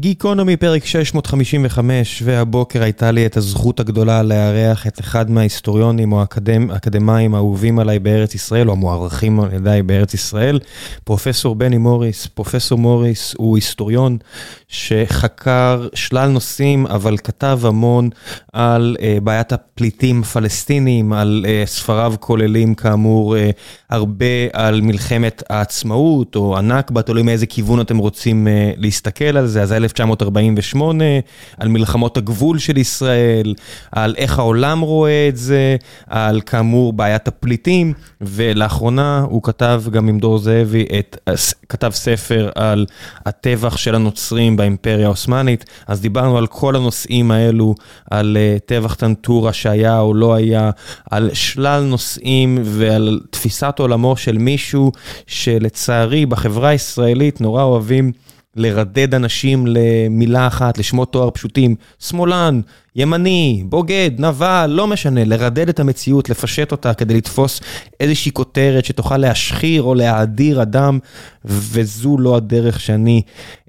גיקונומי פרק 655, והבוקר הייתה לי את הזכות הגדולה לארח את אחד מההיסטוריונים או האקדמאים האהובים עליי בארץ ישראל, או המוערכים על ידיי בארץ ישראל, פרופסור בני מוריס. פרופסור מוריס הוא היסטוריון שחקר שלל נושאים, אבל כתב המון על uh, בעיית הפליטים הפלסטינים, על uh, ספריו כוללים כאמור uh, הרבה על מלחמת העצמאות, או הנכבה, תלוי מאיזה כיוון אתם רוצים uh, להסתכל על זה, אז 1948, על מלחמות הגבול של ישראל, על איך העולם רואה את זה, על כאמור בעיית הפליטים, ולאחרונה הוא כתב גם עם דור זאבי, את, כתב ספר על הטבח של הנוצרים באימפריה העות'מאנית, אז דיברנו על כל הנושאים האלו, על uh, טבח טנטורה שהיה או לא היה, על שלל נושאים ועל תפיסת עולמו של מישהו שלצערי בחברה הישראלית נורא אוהבים לרדד אנשים למילה אחת, לשמות תואר פשוטים, שמאלן, ימני, בוגד, נבל, לא משנה, לרדד את המציאות, לפשט אותה כדי לתפוס איזושהי כותרת שתוכל להשחיר או להאדיר אדם, וזו לא הדרך שאני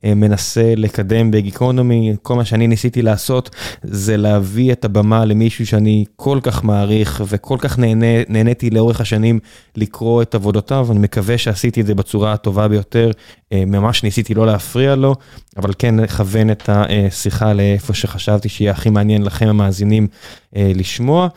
אה, מנסה לקדם בגיקונומי. כל מה שאני ניסיתי לעשות זה להביא את הבמה למישהו שאני כל כך מעריך וכל כך נהנה, נהניתי לאורך השנים לקרוא את עבודותיו, אני מקווה שעשיתי את זה בצורה הטובה ביותר, אה, ממש ניסיתי לא להפריע לו, אבל כן לכוון את השיחה לאיפה שחשבתי שיהיה הכי מעניין. מעניין לכם המאזינים לשמוע.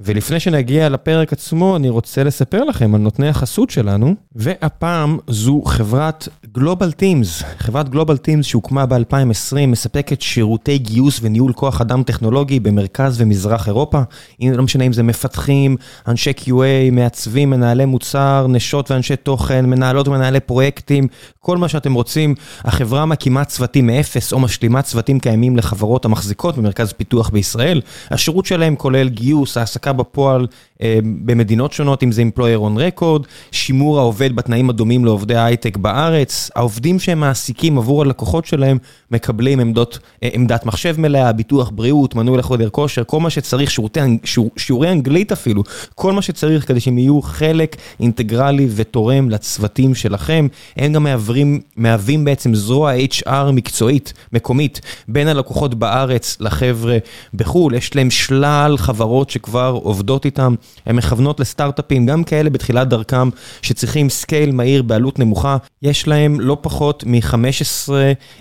ולפני שנגיע לפרק עצמו, אני רוצה לספר לכם על נותני החסות שלנו, והפעם זו חברת גלובל טימס. חברת גלובל טימס שהוקמה ב-2020, מספקת שירותי גיוס וניהול כוח אדם טכנולוגי במרכז ומזרח אירופה. אם לא משנה אם זה מפתחים, אנשי QA, מעצבים, מנהלי מוצר, נשות ואנשי תוכן, מנהלות ומנהלי פרויקטים, כל מה שאתם רוצים. החברה מקימה צוותים מאפס או משלימה צוותים קיימים לחברות המחזיקות במרכז פיתוח בישראל. השירות שלהם כולל גיוס, העסקה בפועל אה, במדינות שונות, אם זה employer on record, שימור העובד בתנאים הדומים לעובדי ההייטק בארץ, העובדים שהם מעסיקים עבור הלקוחות שלהם מקבלים עמדות, אה, עמדת מחשב מלאה, ביטוח בריאות, מנוי לחודר כושר, כל מה שצריך, שירותי, שיעור, שיעורי אנגלית אפילו, כל מה שצריך כדי שהם יהיו חלק אינטגרלי ותורם לצוותים שלכם. הם גם מהווים, מהווים בעצם זרוע HR מקצועית, מקומית, בין הלקוחות בארץ לחבר'ה בחו"ל, יש להם שלל חברות שכבר עובדות איתם. הן מכוונות לסטארט-אפים, גם כאלה בתחילת דרכם, שצריכים scale מהיר בעלות נמוכה. יש להם לא פחות מ-15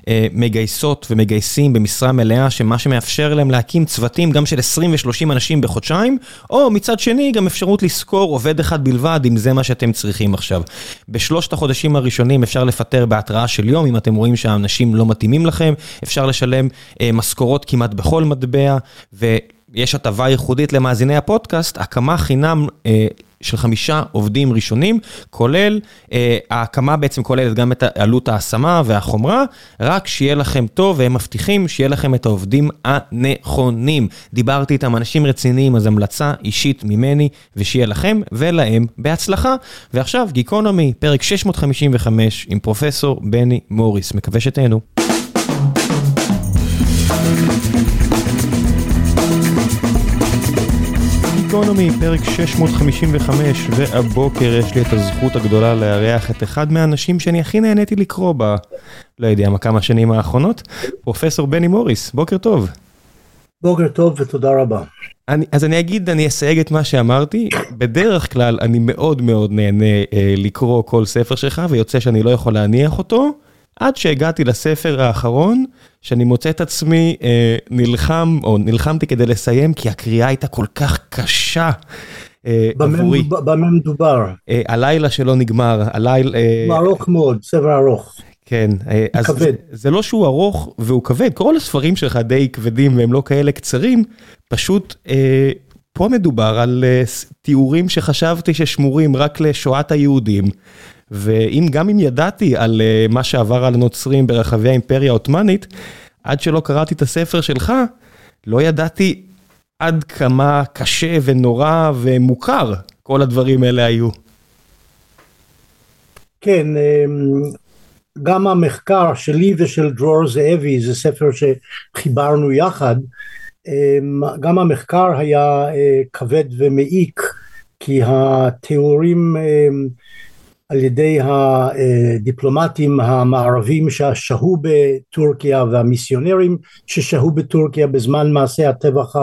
אה, מגייסות ומגייסים במשרה מלאה, שמה שמאפשר להם להקים צוותים גם של 20 ו-30 אנשים בחודשיים, או מצד שני גם אפשרות לשכור עובד אחד בלבד, אם זה מה שאתם צריכים עכשיו. בשלושת החודשים הראשונים אפשר לפטר בהתראה של יום, אם אתם רואים שהאנשים לא מתאימים לכם, אפשר לשלם אה, משכורות כמעט בכל מטבע, ו... יש הטבה ייחודית למאזיני הפודקאסט, הקמה חינם אה, של חמישה עובדים ראשונים, כולל, אה, ההקמה בעצם כוללת גם את עלות ההשמה והחומרה, רק שיהיה לכם טוב, והם מבטיחים שיהיה לכם את העובדים הנכונים. דיברתי איתם אנשים רציניים, אז המלצה אישית ממני, ושיהיה לכם ולהם בהצלחה. ועכשיו, גיקונומי, פרק 655 עם פרופסור בני מוריס, מקווה שתהנו. גיקונומי, פרק 655, והבוקר יש לי את הזכות הגדולה לארח את אחד מהאנשים שאני הכי נהניתי לקרוא ב... לא יודע מה, כמה שנים האחרונות, פרופסור בני מוריס, בוקר טוב. בוקר טוב ותודה רבה. אני, אז אני אגיד, אני אסייג את מה שאמרתי, בדרך כלל אני מאוד מאוד נהנה אה, לקרוא כל ספר שלך, ויוצא שאני לא יכול להניח אותו, עד שהגעתי לספר האחרון, שאני מוצא את עצמי אה, נלחם, או נלחמתי כדי לסיים, כי הקריאה הייתה כל כך קשה. אה, עבורי. במה מדובר? אה, הלילה שלא נגמר, הלילה... אה, ארוך מאוד, ספר ארוך. כן, אז כבד. זה, זה לא שהוא ארוך והוא כבד, כל הספרים שלך די כבדים והם לא כאלה קצרים, פשוט אה, פה מדובר על אה, תיאורים שחשבתי ששמורים רק לשואת היהודים. ואם גם אם ידעתי על uh, מה שעבר על הנוצרים ברחבי האימפריה העות'מאנית, עד שלא קראתי את הספר שלך, לא ידעתי עד כמה קשה ונורא ומוכר כל הדברים האלה היו. כן, אמ, גם המחקר שלי ושל דרור זאבי, זה ספר שחיברנו יחד, אמ, גם המחקר היה אה, כבד ומעיק, כי התיאורים על ידי הדיפלומטים המערבים ששהו בטורקיה והמיסיונרים ששהו בטורקיה בזמן מעשי הטבח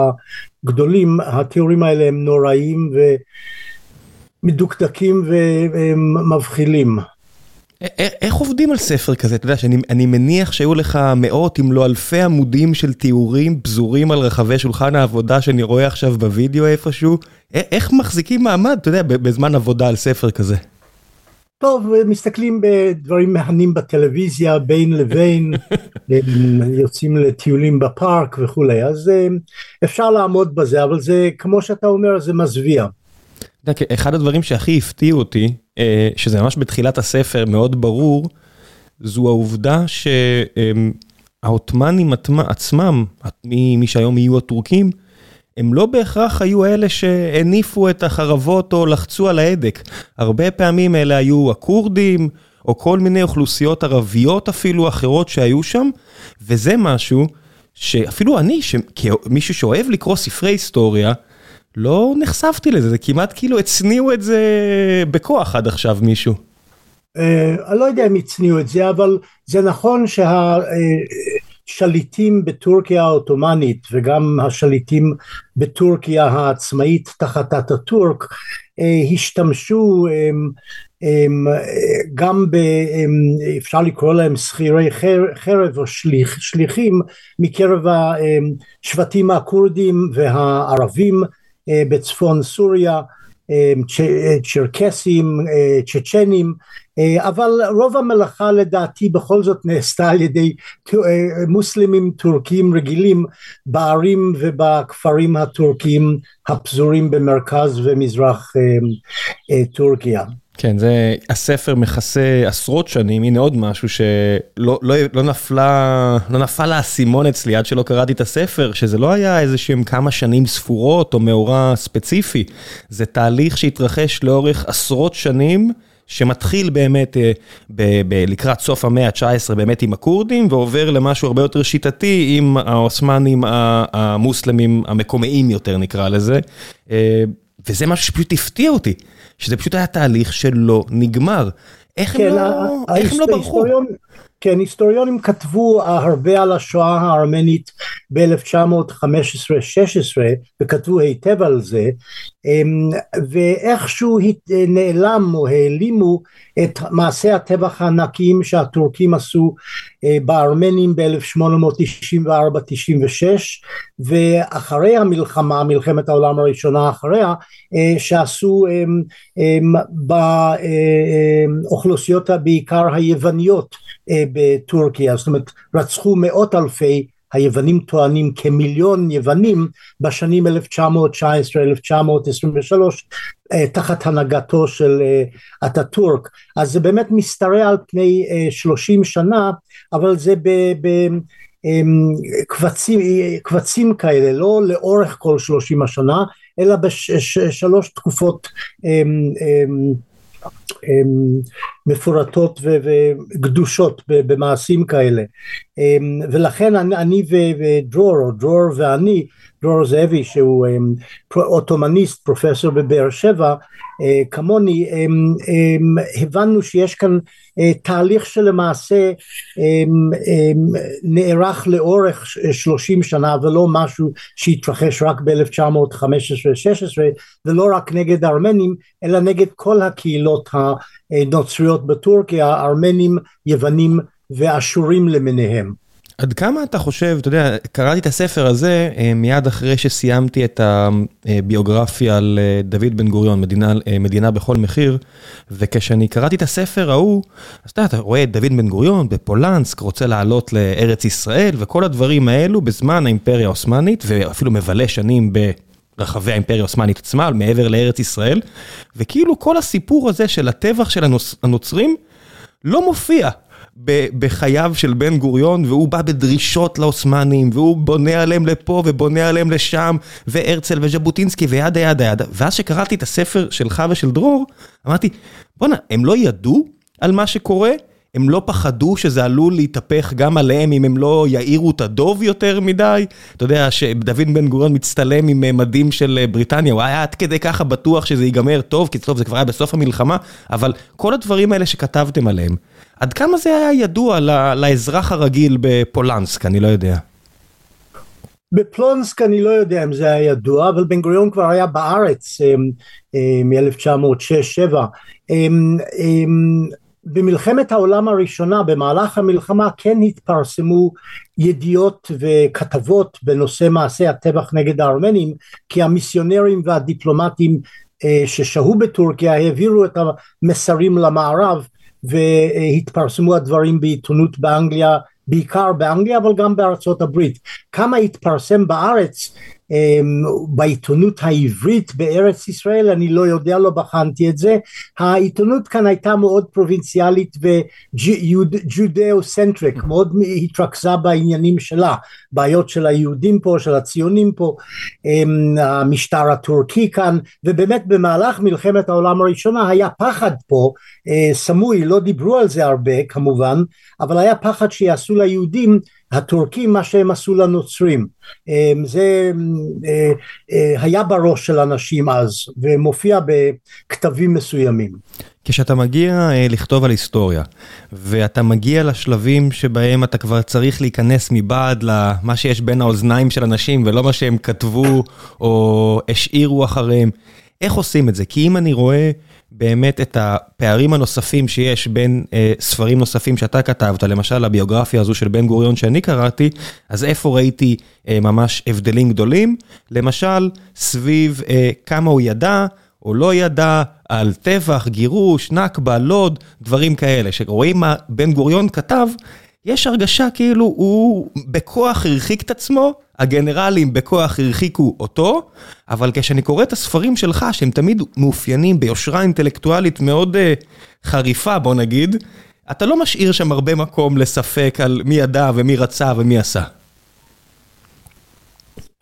הגדולים, התיאורים האלה הם נוראיים ומדוקדקים ומבחילים. איך עובדים על ספר כזה? אתה יודע שאני מניח שהיו לך מאות אם לא אלפי עמודים של תיאורים פזורים על רחבי שולחן העבודה שאני רואה עכשיו בווידאו איפשהו, איך מחזיקים מעמד, אתה יודע, בזמן עבודה על ספר כזה? טוב, מסתכלים בדברים מהנים בטלוויזיה בין לבין, יוצאים לטיולים בפארק וכולי, אז אפשר לעמוד בזה, אבל זה, כמו שאתה אומר, זה מזוויע. אחד הדברים שהכי הפתיעו אותי, שזה ממש בתחילת הספר מאוד ברור, זו העובדה שהעות'מאנים עצמם, מי שהיום יהיו הטורקים, הם לא בהכרח היו אלה שהניפו את החרבות או לחצו על ההדק. הרבה פעמים אלה היו הכורדים, או כל מיני אוכלוסיות ערביות אפילו אחרות שהיו שם, וזה משהו שאפילו אני, כמישהו שאוהב לקרוא ספרי היסטוריה, לא נחשפתי לזה, זה כמעט כאילו הצניעו את זה בכוח עד עכשיו מישהו. אני לא יודע אם הצניעו את זה, אבל זה נכון שה... שליטים בטורקיה העות'מאנית וגם השליטים בטורקיה העצמאית תחת אטאטורק השתמשו גם ב... אפשר לקרוא להם שכירי חרב או שליח, שליחים מקרב השבטים הכורדים והערבים בצפון סוריה צ'רקסים, צ'צ'נים, אבל רוב המלאכה לדעתי בכל זאת נעשתה על ידי מוסלמים טורקים רגילים בערים ובכפרים הטורקים הפזורים במרכז ומזרח טורקיה. כן, זה, הספר מכסה עשרות שנים, הנה עוד משהו שלא לא, לא נפלה, לא נפל האסימון אצלי עד שלא קראתי את הספר, שזה לא היה איזה שהם כמה שנים ספורות או מאורע ספציפי, זה תהליך שהתרחש לאורך עשרות שנים, שמתחיל באמת ב, ב, לקראת סוף המאה ה-19 באמת עם הכורדים, ועובר למשהו הרבה יותר שיטתי עם העות'מאנים המוסלמים המקומיים יותר נקרא לזה, וזה משהו שפשוט הפתיע אותי. שזה פשוט היה תהליך שלא נגמר. איך הם כן, לא, איך הם לא ברחו? כן, היסטוריונים כתבו הרבה על השואה הארמנית ב-1915-16 וכתבו היטב על זה אמ, ואיכשהו נעלם או העלימו את מעשי הטבח הענקיים שהטורקים עשו אה, בארמנים ב-1894-96 ואחרי המלחמה, מלחמת העולם הראשונה אחריה, אה, שעשו אמ, אמ, באוכלוסיות בעיקר היווניות אה, בטורקיה, זאת אומרת רצחו מאות אלפי היוונים טוענים כמיליון יוונים בשנים 1919-1923 אה, תחת הנהגתו של אטאטורק אז זה באמת משתרע על פני 30 שנה אבל זה בקבצים קבצים כאלה לא לאורך כל 30 השנה אלא בשלוש תקופות מפורטות וגדושות במעשים כאלה ולכן אני ודרור או דרור ואני דרור זאבי שהוא אוטומניסט פרופסור בבאר שבע כמוני הבנו שיש כאן תהליך שלמעשה נערך לאורך שלושים שנה ולא משהו שהתרחש רק ב-1915-16 ולא רק נגד הארמנים אלא נגד כל הקהילות הנוצריות בטורקיה, ארמנים, יוונים ואשורים למיניהם. עד כמה אתה חושב, אתה יודע, קראתי את הספר הזה אה, מיד אחרי שסיימתי את הביוגרפיה על אה, דוד בן גוריון, מדינה, אה, מדינה בכל מחיר, וכשאני קראתי את הספר ההוא, אז אתה, אתה רואה את דוד בן גוריון בפולנסק, רוצה לעלות לארץ ישראל, וכל הדברים האלו בזמן האימפריה העות'מאנית, ואפילו מבלה שנים ברחבי האימפריה העות'מאנית עצמה, מעבר לארץ ישראל, וכאילו כל הסיפור הזה של הטבח של הנוצרים לא מופיע. בחייו של בן גוריון, והוא בא בדרישות לעות'מאנים, והוא בונה עליהם לפה ובונה עליהם לשם, והרצל וז'בוטינסקי וידה ידה ידה. ואז שקראתי את הספר שלך ושל דרור, אמרתי, בואנה, הם לא ידעו על מה שקורה? הם לא פחדו שזה עלול להתהפך גם עליהם אם הם לא יאירו את הדוב יותר מדי? אתה יודע שדוד בן גוריון מצטלם עם מדים של בריטניה, הוא היה עד כדי ככה בטוח שזה ייגמר טוב, כי טוב זה כבר היה בסוף המלחמה, אבל כל הדברים האלה שכתבתם עליהם, עד כמה זה היה ידוע לאזרח הרגיל בפולנסק, אני לא יודע. בפלונסק אני לא יודע אם זה היה ידוע, אבל בן גוריון כבר היה בארץ מ-1906-1907. במלחמת העולם הראשונה, במהלך המלחמה, כן התפרסמו ידיעות וכתבות בנושא מעשי הטבח נגד הארמנים, כי המיסיונרים והדיפלומטים אה, ששהו בטורקיה העבירו את המסרים למערב והתפרסמו הדברים בעיתונות באנגליה בעיקר באנגליה אבל גם בארצות הברית. כמה התפרסם בארץ בעיתונות העברית בארץ ישראל אני לא יודע לא בחנתי את זה. העיתונות כאן הייתה מאוד פרובינציאלית ו Judeo-centric מאוד התרכזה בעניינים שלה בעיות של היהודים פה של הציונים פה אמ, המשטר הטורקי כאן ובאמת במהלך מלחמת העולם הראשונה היה פחד פה אה, סמוי לא דיברו על זה הרבה כמובן אבל היה פחד שיעשו ליהודים הטורקים מה שהם עשו לנוצרים אמ, זה אה, אה, היה בראש של אנשים אז ומופיע בכתבים מסוימים. כשאתה מגיע אה, לכתוב על היסטוריה ואתה מגיע לשלבים שבהם אתה כבר צריך להיכנס מבעד למה שיש בין האוזניים של אנשים ולא מה שהם כתבו או השאירו אחריהם, איך עושים את זה? כי אם אני רואה באמת את הפערים הנוספים שיש בין אה, ספרים נוספים שאתה כתבת, למשל הביוגרפיה הזו של בן גוריון שאני קראתי, אז איפה ראיתי אה, ממש הבדלים גדולים? למשל, סביב אה, כמה הוא ידע או לא ידע על טבח, גירוש, נכבה, לוד, דברים כאלה, שרואים מה בן גוריון כתב, יש הרגשה כאילו הוא בכוח הרחיק את עצמו, הגנרלים בכוח הרחיקו אותו, אבל כשאני קורא את הספרים שלך, שהם תמיד מאופיינים ביושרה אינטלקטואלית מאוד uh, חריפה, בוא נגיד, אתה לא משאיר שם הרבה מקום לספק על מי ידע ומי רצה ומי עשה.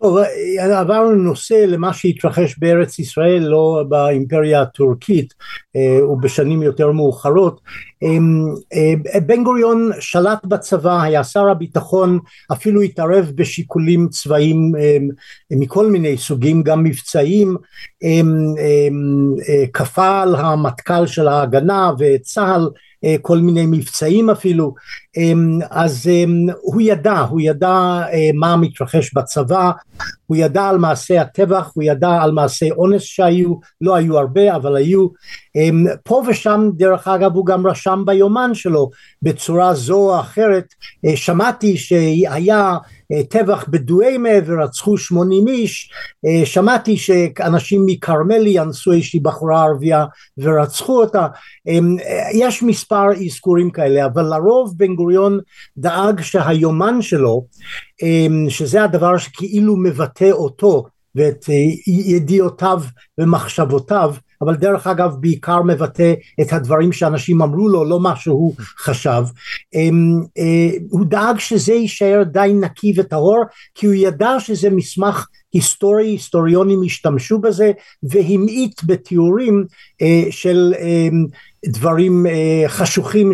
טוב, עברנו נושא למה שהתרחש בארץ ישראל, לא באימפריה הטורקית אה, ובשנים יותר מאוחרות. אמ, אה, בן גוריון שלט בצבא, היה שר הביטחון, אפילו התערב בשיקולים צבאיים אה, מכל מיני סוגים, גם מבצעיים, אמ, אמ, כפה על המטכ"ל של ההגנה וצה"ל אה, כל מיני מבצעים אפילו אז אמ, הוא ידע הוא ידע אה, מה מתרחש בצבא הוא ידע על מעשי הטבח הוא ידע על מעשי אונס שהיו לא היו הרבה אבל היו. אמ, פה ושם דרך אגב הוא גם רשם ביומן שלו בצורה זו או אחרת. אה, שמעתי שהיה טבח בדואמה ורצחו 80 איש, אה, שמעתי שאנשים מכרמלי אנסו איזושהי בחורה ערבייה ורצחו אותה, אמ, יש מספר אזכורים כאלה, אבל לרוב בן גוריון דאג שהיומן שלו, אמ, שזה הדבר שכאילו מבטא אותו ואת אה, ידיעותיו ומחשבותיו אבל דרך אגב בעיקר מבטא את הדברים שאנשים אמרו לו לא מה שהוא חשב. אמ, אה, הוא דאג שזה יישאר די נקי וטהור כי הוא ידע שזה מסמך היסטורי היסטוריונים השתמשו בזה והמעיט בתיאורים אה, של אמ, דברים חשוכים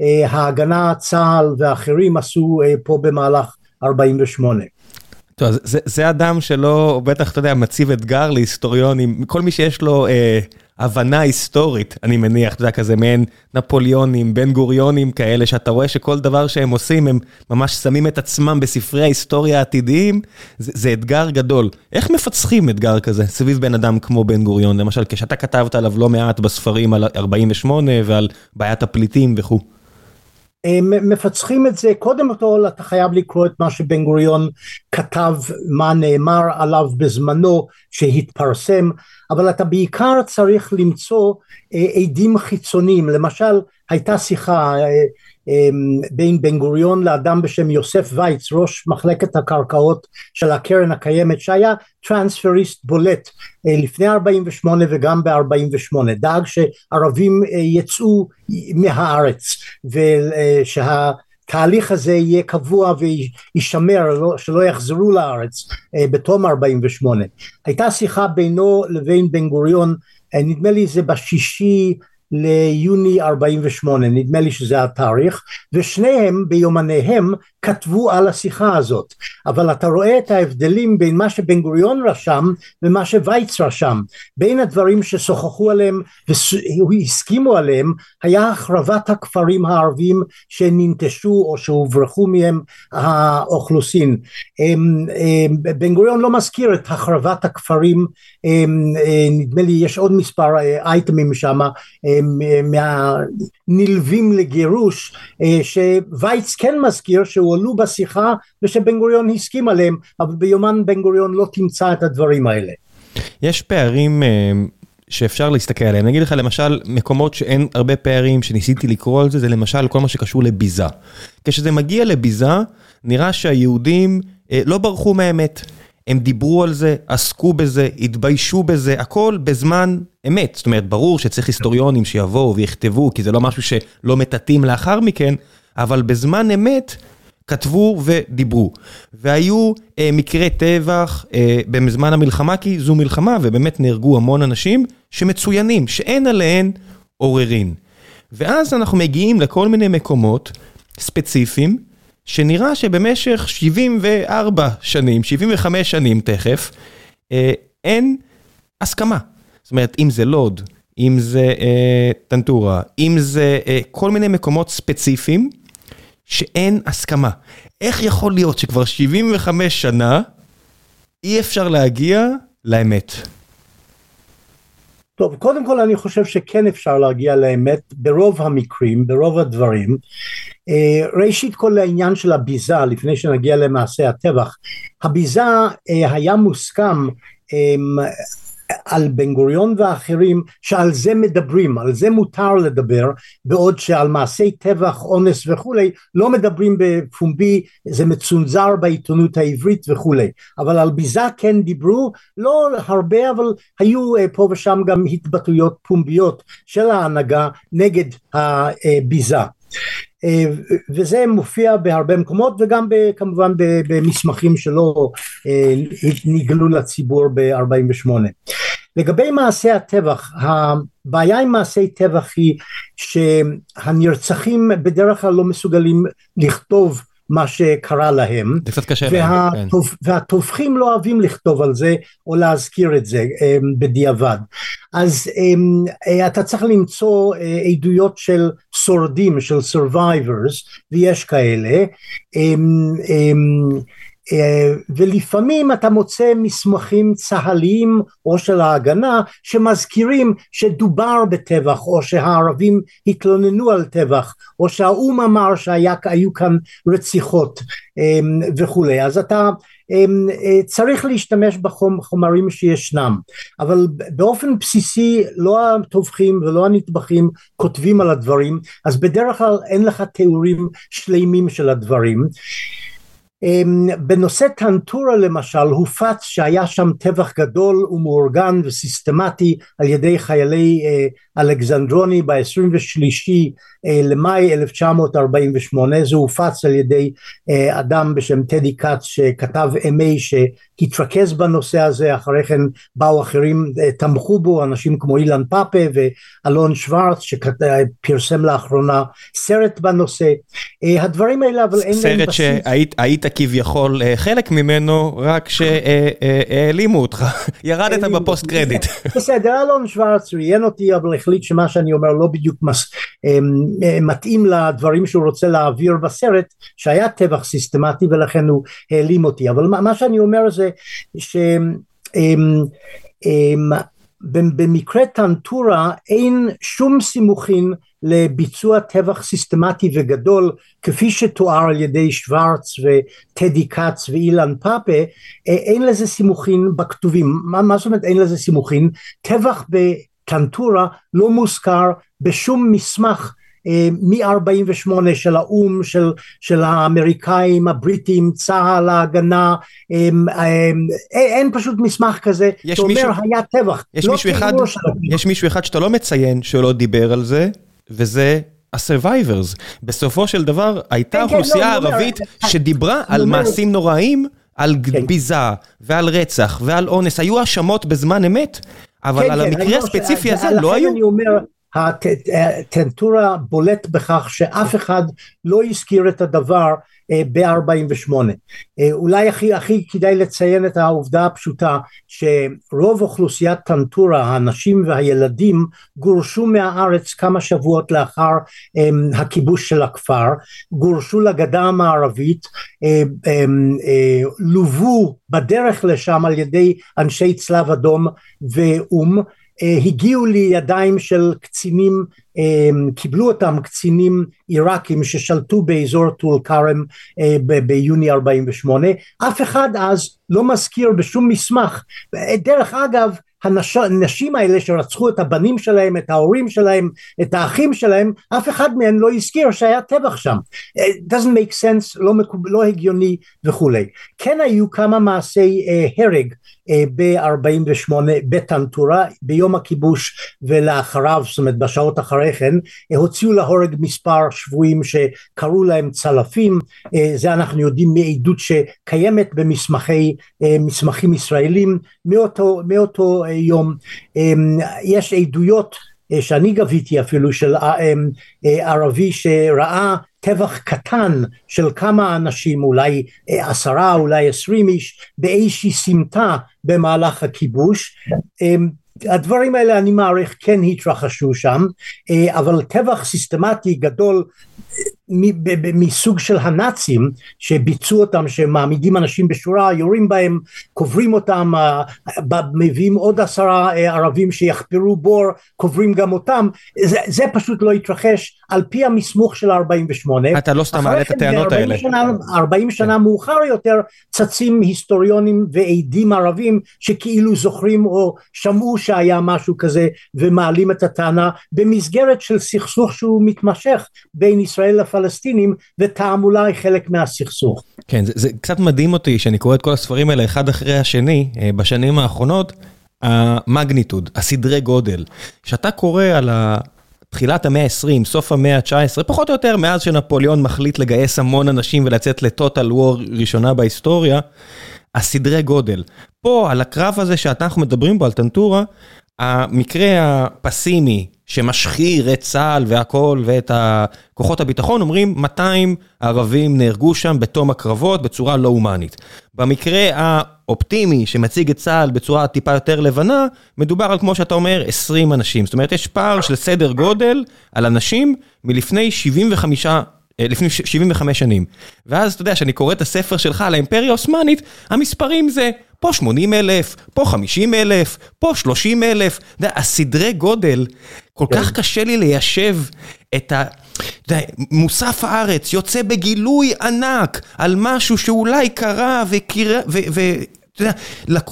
שההגנה צה"ל ואחרים עשו פה במהלך 48 טוב, זה, זה אדם שלא, בטח, אתה יודע, מציב אתגר להיסטוריונים, כל מי שיש לו אה, הבנה היסטורית, אני מניח, אתה יודע, כזה מעין נפוליונים, בן גוריונים כאלה, שאתה רואה שכל דבר שהם עושים, הם ממש שמים את עצמם בספרי ההיסטוריה העתידיים, זה, זה אתגר גדול. איך מפצחים אתגר כזה סביב בן אדם כמו בן גוריון? למשל, כשאתה כתבת עליו לא מעט בספרים על 48' ועל בעיית הפליטים וכו'. מפצחים את זה. קודם כל אתה חייב לקרוא את מה שבן גוריון כתב מה נאמר עליו בזמנו שהתפרסם אבל אתה בעיקר צריך למצוא אה, עדים חיצוניים. למשל הייתה שיחה אה, בין בן גוריון לאדם בשם יוסף וייץ ראש מחלקת הקרקעות של הקרן הקיימת שהיה טרנספריסט בולט אה, לפני 48 וגם ב-48 דאג שערבים אה, יצאו מהארץ ושהתהליך הזה יהיה קבוע וישמר לא, שלא יחזרו לארץ אה, בתום 48 הייתה שיחה בינו לבין בן גוריון נדמה לי זה בשישי ליוני 48, נדמה לי שזה התאריך, ושניהם ביומניהם כתבו על השיחה הזאת, אבל אתה רואה את ההבדלים בין מה שבן גוריון רשם ומה שווייץ רשם, בין הדברים ששוחחו עליהם והסכימו עליהם היה החרבת הכפרים הערבים שננטשו או שהוברחו מהם האוכלוסין, בן גוריון לא מזכיר את החרבת הכפרים, נדמה לי יש עוד מספר אייטמים שם מהנלווים לגירוש שווייץ כן מזכיר שהועלו בשיחה ושבן גוריון הסכים עליהם אבל ביומן בן גוריון לא תמצא את הדברים האלה. יש פערים שאפשר להסתכל עליהם, אני אגיד לך למשל מקומות שאין הרבה פערים שניסיתי לקרוא על זה, זה למשל כל מה שקשור לביזה. כשזה מגיע לביזה נראה שהיהודים לא ברחו מהאמת. הם דיברו על זה, עסקו בזה, התביישו בזה, הכל בזמן אמת. זאת אומרת, ברור שצריך היסטוריונים שיבואו ויכתבו, כי זה לא משהו שלא מטאטאים לאחר מכן, אבל בזמן אמת כתבו ודיברו. והיו אה, מקרי טבח אה, בזמן המלחמה, כי זו מלחמה, ובאמת נהרגו המון אנשים שמצוינים, שאין עליהן עוררין. ואז אנחנו מגיעים לכל מיני מקומות ספציפיים, שנראה שבמשך 74 שנים, 75 שנים תכף, אין הסכמה. זאת אומרת, אם זה לוד, אם זה טנטורה, אם זה כל מיני מקומות ספציפיים, שאין הסכמה. איך יכול להיות שכבר 75 שנה אי אפשר להגיע לאמת? טוב, קודם כל אני חושב שכן אפשר להגיע לאמת ברוב המקרים, ברוב הדברים. ראשית כל העניין של הביזה, לפני שנגיע למעשה הטבח, הביזה היה מוסכם על בן גוריון ואחרים שעל זה מדברים, על זה מותר לדבר, בעוד שעל מעשי טבח, אונס וכולי לא מדברים בפומבי, זה מצונזר בעיתונות העברית וכולי, אבל על ביזה כן דיברו, לא הרבה אבל היו פה ושם גם התבטאויות פומביות של ההנהגה נגד הביזה. וזה מופיע בהרבה מקומות וגם כמובן במסמכים שלא נגלו לציבור ב-48. לגבי מעשי הטבח, הבעיה עם מעשי טבח היא שהנרצחים בדרך כלל לא מסוגלים לכתוב מה שקרה להם, זה קצת קשה וה, להם, כן. והטובחים לא אוהבים לכתוב על זה או להזכיר את זה בדיעבד, אז אתה צריך למצוא עדויות של שורדים, של survivors, ויש כאלה, ולפעמים אתה מוצא מסמכים צה"ליים או של ההגנה שמזכירים שדובר בטבח או שהערבים התלוננו על טבח או שהאו"ם אמר שהיו כאן רציחות וכולי. אז אתה צריך להשתמש בחומרים שישנם. אבל באופן בסיסי לא הטובחים ולא הנטבחים כותבים על הדברים אז בדרך כלל אין לך תיאורים שלמים של הדברים בנושא טנטורה למשל הופץ שהיה שם טבח גדול ומאורגן וסיסטמטי על ידי חיילי אלכזנדרוני ב-23 למאי 1948 זה הופץ על ידי אדם בשם טדי כץ שכתב MA שהתרכז בנושא הזה. אחרי כן באו אחרים תמכו בו אנשים כמו אילן פאפה ואלון שוורץ שפרסם לאחרונה סרט בנושא. הדברים האלה אבל אין להם בסיס. סרט שהיית כביכול חלק ממנו רק שהעלימו אותך. ירדת בפוסט קרדיט בסדר אלון שוורץ ראיין אותי אבל החליט שמה שאני אומר לא בדיוק מס, מתאים לדברים שהוא רוצה להעביר בסרט שהיה טבח סיסטמטי ולכן הוא העלים אותי. אבל מה שאני אומר זה שבמקרה טנטורה אין שום סימוכין לביצוע טבח סיסטמטי וגדול כפי שתואר על ידי שוורץ וטדי כץ ואילן פאפה אין לזה סימוכין בכתובים. מה, מה זאת אומרת אין לזה סימוכין? טבח טנטורה לא מוזכר בשום מסמך מ-48 של האו"ם, של, של האמריקאים, הבריטים, צה"ל, ההגנה, אין, אין פשוט מסמך כזה שאומר מישהו, היה טבח. יש, לא מישהו אחד, יש מישהו אחד שאתה לא מציין שלא דיבר על זה, וזה ה-survivors. בסופו של דבר הייתה כן, אוכלוסייה כן, לא, ערבית אומר, שדיברה על אומר, מעשים נוראים, על כן. ביזה ועל רצח ועל אונס, היו האשמות בזמן אמת. אבל כן, על כן, המקרה הספציפי הזה לא היו? אני אומר, הטנטורה בולט בכך שאף אחד לא הזכיר את הדבר ב-48. אולי הכי, הכי כדאי לציין את העובדה הפשוטה שרוב אוכלוסיית טנטורה, הנשים והילדים, גורשו מהארץ כמה שבועות לאחר um, הכיבוש של הכפר, גורשו לגדה המערבית, um, um, לוו בדרך לשם על ידי אנשי צלב אדום ואו"ם, הגיעו לידיים של קצינים קיבלו אותם קצינים עיראקים ששלטו באזור טול כרם ביוני 48 אף אחד אז לא מזכיר בשום מסמך דרך אגב הנשים האלה שרצחו את הבנים שלהם, את ההורים שלהם, את האחים שלהם, אף אחד מהם לא הזכיר שהיה טבח שם. It doesn't make sense, לא, מקוב... לא הגיוני וכולי. כן היו כמה מעשי uh, הרג ב-48 בטנטורה, ביום הכיבוש ולאחריו, זאת אומרת בשעות אחרי כן, uh, הוציאו להורג מספר שבויים שקראו להם צלפים, uh, זה אנחנו יודעים מעדות שקיימת במסמכי, מסמכים ישראלים, מאותו, מאותו יום. יש עדויות שאני גביתי אפילו של ערבי שראה טבח קטן של כמה אנשים אולי עשרה אולי עשרים איש באיזושהי סמטה במהלך הכיבוש. הדברים האלה אני מעריך כן התרחשו שם אבל טבח סיסטמטי גדול מסוג של הנאצים שביצעו אותם שמעמידים אנשים בשורה יורים בהם קוברים אותם מביאים עוד עשרה ערבים שיחפרו בור קוברים גם אותם. זה, זה פשוט לא התרחש על פי המסמוך של 48 אתה לא סתם מעלה את הטענות האלה. שנה, 40 שנה מאוחר יותר צצים היסטוריונים ועדים ערבים שכאילו זוכרים או שמעו שהיה משהו כזה ומעלים את הטענה במסגרת של סכסוך שהוא מתמשך בין ישראל לפלסטינים ותעמולה היא חלק מהסכסוך. כן זה, זה קצת מדהים אותי שאני קורא את כל הספרים האלה אחד אחרי השני בשנים האחרונות המגניטוד הסדרי גודל שאתה קורא על ה... תחילת המאה ה-20, סוף המאה ה-19, פחות או יותר מאז שנפוליאון מחליט לגייס המון אנשים ולצאת לטוטל וור ראשונה בהיסטוריה, הסדרי גודל. פה, על הקרב הזה שאנחנו מדברים בו, על טנטורה, המקרה הפסימי שמשחיר את צה"ל והכל ואת כוחות הביטחון, אומרים 200 ערבים נהרגו שם בתום הקרבות בצורה לא הומנית. במקרה האופטימי שמציג את צה"ל בצורה טיפה יותר לבנה, מדובר על כמו שאתה אומר 20 אנשים. זאת אומרת יש פער של סדר גודל על אנשים מלפני 75 לפני 75 שנים. ואז אתה יודע, שאני קורא את הספר שלך על האימפריה העות'מאנית, המספרים זה פה 80 אלף, פה 50 אלף, פה 30 אלף. אתה יודע, הסדרי גודל, כל כך קשה לי ליישב את ה... אתה יודע, מוסף הארץ יוצא בגילוי ענק על משהו שאולי קרה וקרה... אתה יודע,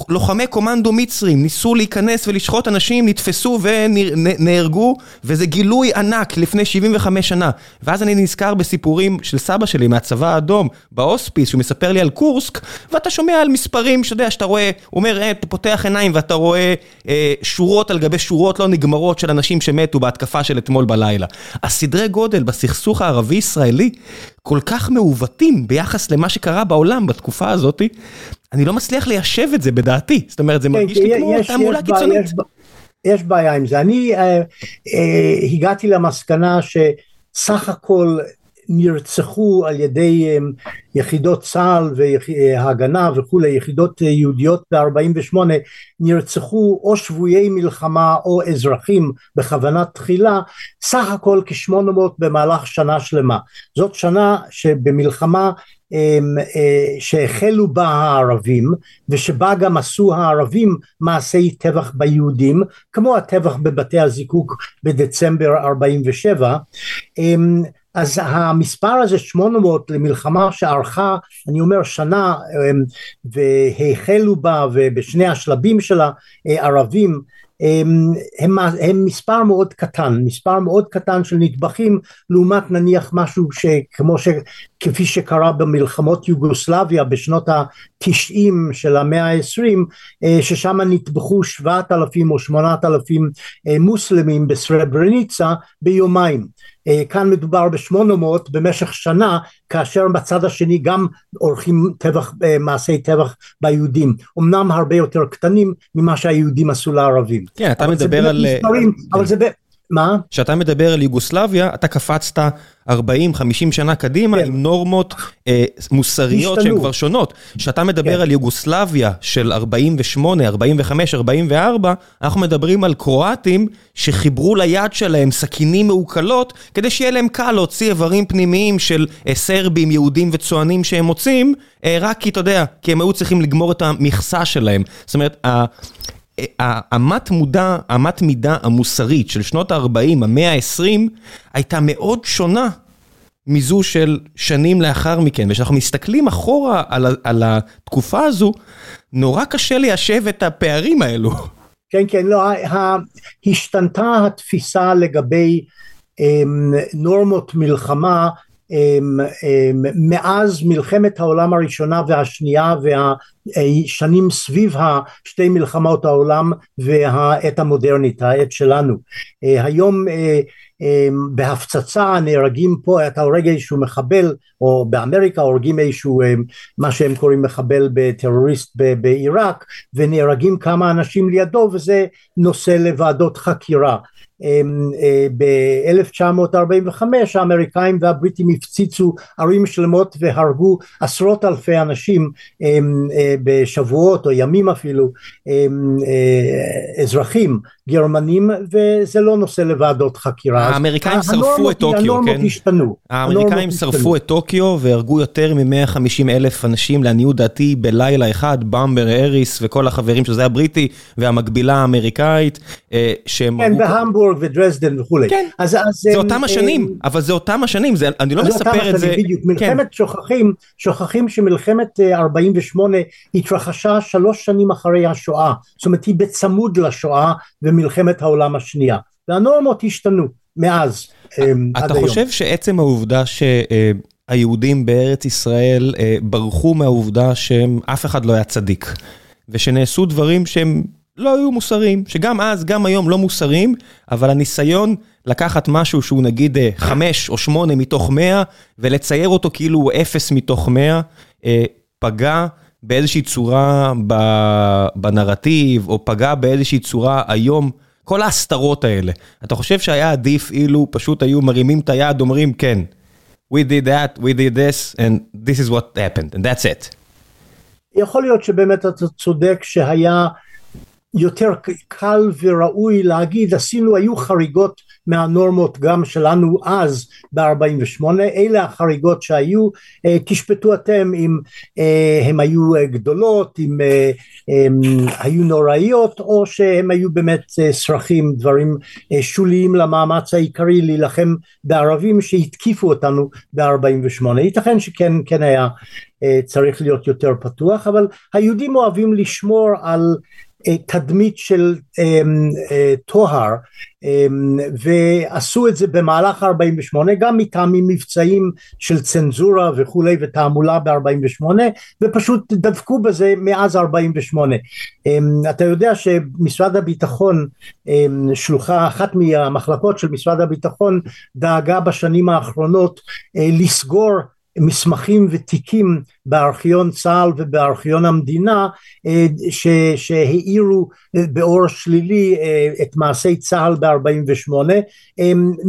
לוחמי קומנדו מצרים ניסו להיכנס ולשחוט אנשים, נתפסו ונהרגו, וזה גילוי ענק לפני 75 שנה. ואז אני נזכר בסיפורים של סבא שלי מהצבא האדום, בהוספיס, שהוא מספר לי על קורסק, ואתה שומע על מספרים, שאתה יודע, שאתה רואה, הוא אומר, אתה פותח עיניים ואתה רואה אה, שורות על גבי שורות לא נגמרות של אנשים שמתו בהתקפה של אתמול בלילה. הסדרי גודל בסכסוך הערבי-ישראלי כל כך מעוותים ביחס למה שקרה בעולם בתקופה הזאת, אני לא מצליח ליישב את זה בדעתי, זאת אומרת זה מרגיש לי כמו תעמולה קיצונית. יש בעיה עם זה, אני הגעתי למסקנה שסך הכל נרצחו על ידי יחידות צה"ל והגנה וכולי, יחידות יהודיות ב-48, נרצחו או שבויי מלחמה או אזרחים בכוונת תחילה, סך הכל כ-800 במהלך שנה שלמה. זאת שנה שבמלחמה שהחלו בה הערבים ושבה גם עשו הערבים מעשי טבח ביהודים כמו הטבח בבתי הזיקוק בדצמבר 47 אז המספר הזה 800 למלחמה שארכה אני אומר שנה והחלו בה ובשני השלבים שלה ערבים הם, הם, הם מספר מאוד קטן, מספר מאוד קטן של נטבחים לעומת נניח משהו שכמו. כפי שקרה במלחמות יוגוסלביה בשנות התשעים של המאה העשרים ששם נטבחו שבעת אלפים או שמונת אלפים מוסלמים בסרברניצה ביומיים. כאן מדובר בשמונה מאות במשך שנה כאשר בצד השני גם עורכים טבח, מעשי טבח ביהודים. אמנם הרבה יותר קטנים ממה שהיהודים עשו לערבים. כן אתה מדבר על... מספרים, אבל זה מה? כשאתה מדבר על יוגוסלביה, אתה קפצת 40-50 שנה קדימה כן. עם נורמות אה, מוסריות שהן. כבר שונות. כשאתה מדבר כן. על יוגוסלביה של 48, 45, 44, אנחנו מדברים על קרואטים שחיברו ליד שלהם סכינים מעוקלות, כדי שיהיה להם קל להוציא איברים פנימיים של אה, סרבים, יהודים וצוענים שהם מוצאים, אה, רק כי אתה יודע, כי הם היו צריכים לגמור את המכסה שלהם. זאת אומרת, האמת מודע, אמת מידה המוסרית של שנות ה-40, המאה ה-20, הייתה מאוד שונה מזו של שנים לאחר מכן. וכשאנחנו מסתכלים אחורה על, על התקופה הזו, נורא קשה ליישב את הפערים האלו. כן, כן, לא, השתנתה התפיסה לגבי אמ, נורמות מלחמה מאז מלחמת העולם הראשונה והשנייה והשנים סביב שתי מלחמות העולם והעת המודרנית, העת שלנו. אה, היום אה, אמ, בהפצצה נהרגים פה, אתה הורג איזשהו מחבל, או באמריקה הורגים איזשהו, אמ, מה שהם קוראים מחבל בטרוריסט בעיראק, ונהרגים כמה אנשים לידו, וזה נושא לוועדות חקירה. אה, ב-1945 האמריקאים והבריטים הפציצו ערים שלמות והרגו עשרות אלפי אנשים אמ, אה, בשבועות או ימים אפילו, אה, אזרחים גרמנים, וזה לא נושא לוועדות חקירה. האמריקאים שרפו הנורמות- את טוקיו, הנורמות כן? השתנו. האמריקאים הנורמות שרפו. את טוקיו והרגו יותר מ-150 אלף אנשים לעניות דעתי בלילה אחד, במבר אריס וכל החברים שזה הבריטי והמקבילה האמריקאית, אה, שהם כן. בהמבורג ודרזדן וכולי. כן, אז, אז, זה אמ, אותם השנים, אמ, אבל זה אותם השנים, זה- אני לא מספר את זה... השנים, בדיוק, כן. מלחמת שוכחים, שוכחים שמלחמת אה, 48 התרחשה שלוש שנים אחרי השואה, זאת אומרת היא בצמוד לשואה ומלחמת העולם השנייה, והנורמות השתנו מאז אמ, עד אתה היום. חושב שעצם העובדה שהיהודים בארץ ישראל אה, ברחו מהעובדה שאף אחד לא היה צדיק, ושנעשו דברים שהם לא היו מוסריים, שגם אז, גם היום לא מוסריים, אבל הניסיון לקחת משהו שהוא נגיד אה, חמש או שמונה מתוך מאה, ולצייר אותו כאילו הוא אפס מתוך מאה, אה, פגע באיזושהי צורה בנרטיב, או פגע באיזושהי צורה היום. כל ההסתרות האלה, אתה חושב שהיה עדיף אילו פשוט היו מרימים את היד, אומרים כן, we did that, we did this, and this is what happened, and that's it. יכול להיות שבאמת אתה צודק שהיה יותר קל וראוי להגיד עשינו היו חריגות מהנורמות גם שלנו אז ב-48 אלה החריגות שהיו. אה, תשפטו אתם אם אה, הם היו אה, גדולות אם אה, הם היו נוראיות או שהם היו באמת אה, סרחים דברים אה, שוליים למאמץ העיקרי להילחם בערבים שהתקיפו אותנו ב-48 ייתכן שכן כן היה אה, צריך להיות יותר פתוח אבל היהודים אוהבים לשמור על אה, תדמית של אמ, אה, טוהר אמ, ועשו את זה במהלך 48 גם מטעמים מבצעיים של צנזורה וכולי ותעמולה ב-48 ופשוט דבקו בזה מאז 48 אמ, אתה יודע שמשרד הביטחון שלוחה אחת מהמחלקות של משרד הביטחון דאגה בשנים האחרונות אה, לסגור מסמכים ותיקים בארכיון צה"ל ובארכיון המדינה אה, ש, שהאירו אה, באור שלילי אה, את מעשי צה"ל ב-48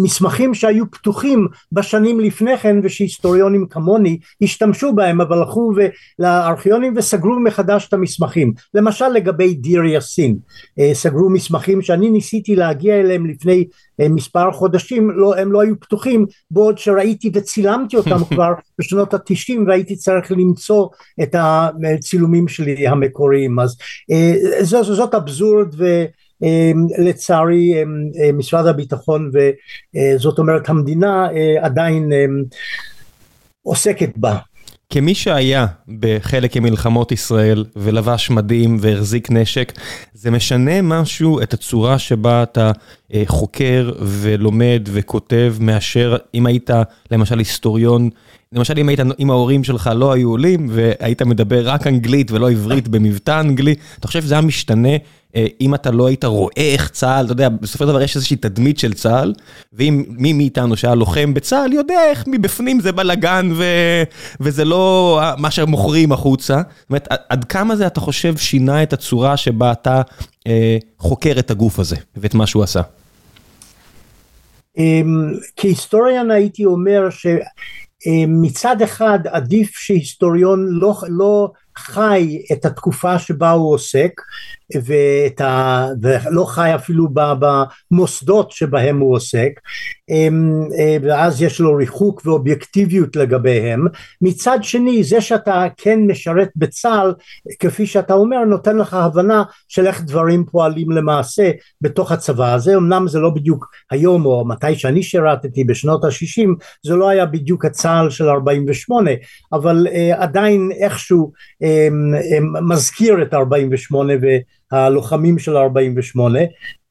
מסמכים שהיו פתוחים בשנים לפני כן ושהיסטוריונים כמוני השתמשו בהם אבל הלכו לארכיונים וסגרו מחדש את המסמכים. למשל לגבי דיר יאסין. אה, סגרו מסמכים שאני ניסיתי להגיע אליהם לפני מספר חודשים לא, הם לא היו פתוחים בעוד שראיתי וצילמתי אותם כבר בשנות התשעים והייתי צריך למצוא את הצילומים שלי המקוריים. אז זאת, זאת אבסורד ולצערי משרד הביטחון וזאת אומרת המדינה עדיין עוסקת בה כמי שהיה בחלק ממלחמות ישראל ולבש מדים והחזיק נשק, זה משנה משהו את הצורה שבה אתה חוקר ולומד וכותב מאשר אם היית למשל היסטוריון, למשל אם, היית, אם ההורים שלך לא היו עולים והיית מדבר רק אנגלית ולא עברית במבטא אנגלי, אתה חושב שזה היה משתנה אם אתה לא היית רואה איך צה"ל, אתה יודע, בסופו של דבר יש איזושהי תדמית של צה"ל, ואם מי מאיתנו שהיה לוחם בצה"ל יודע איך מבפנים זה בלאגן ו... וזה לא מה שמוכרים החוצה. זאת אומרת, עד כמה זה אתה חושב שינה את הצורה שבה אתה אה, חוקר את הגוף הזה ואת מה שהוא עשה? כהיסטוריון הייתי אומר שמצד אחד עדיף שהיסטוריון לא, לא חי את התקופה שבה הוא עוסק ואת ה... ולא חי אפילו במוסדות שבהם הוא עוסק. אמ, אה, ואז יש לו ריחוק ואובייקטיביות לגביהם. מצד שני זה שאתה כן משרת בצה"ל כפי שאתה אומר נותן לך הבנה של איך דברים פועלים למעשה בתוך הצבא הזה. אמנם זה לא בדיוק היום או מתי שאני שירתתי בשנות ה-60 זה לא היה בדיוק הצה"ל של 48 אבל uh, עדיין איכשהו um, um, מזכיר את 48 והלוחמים של 48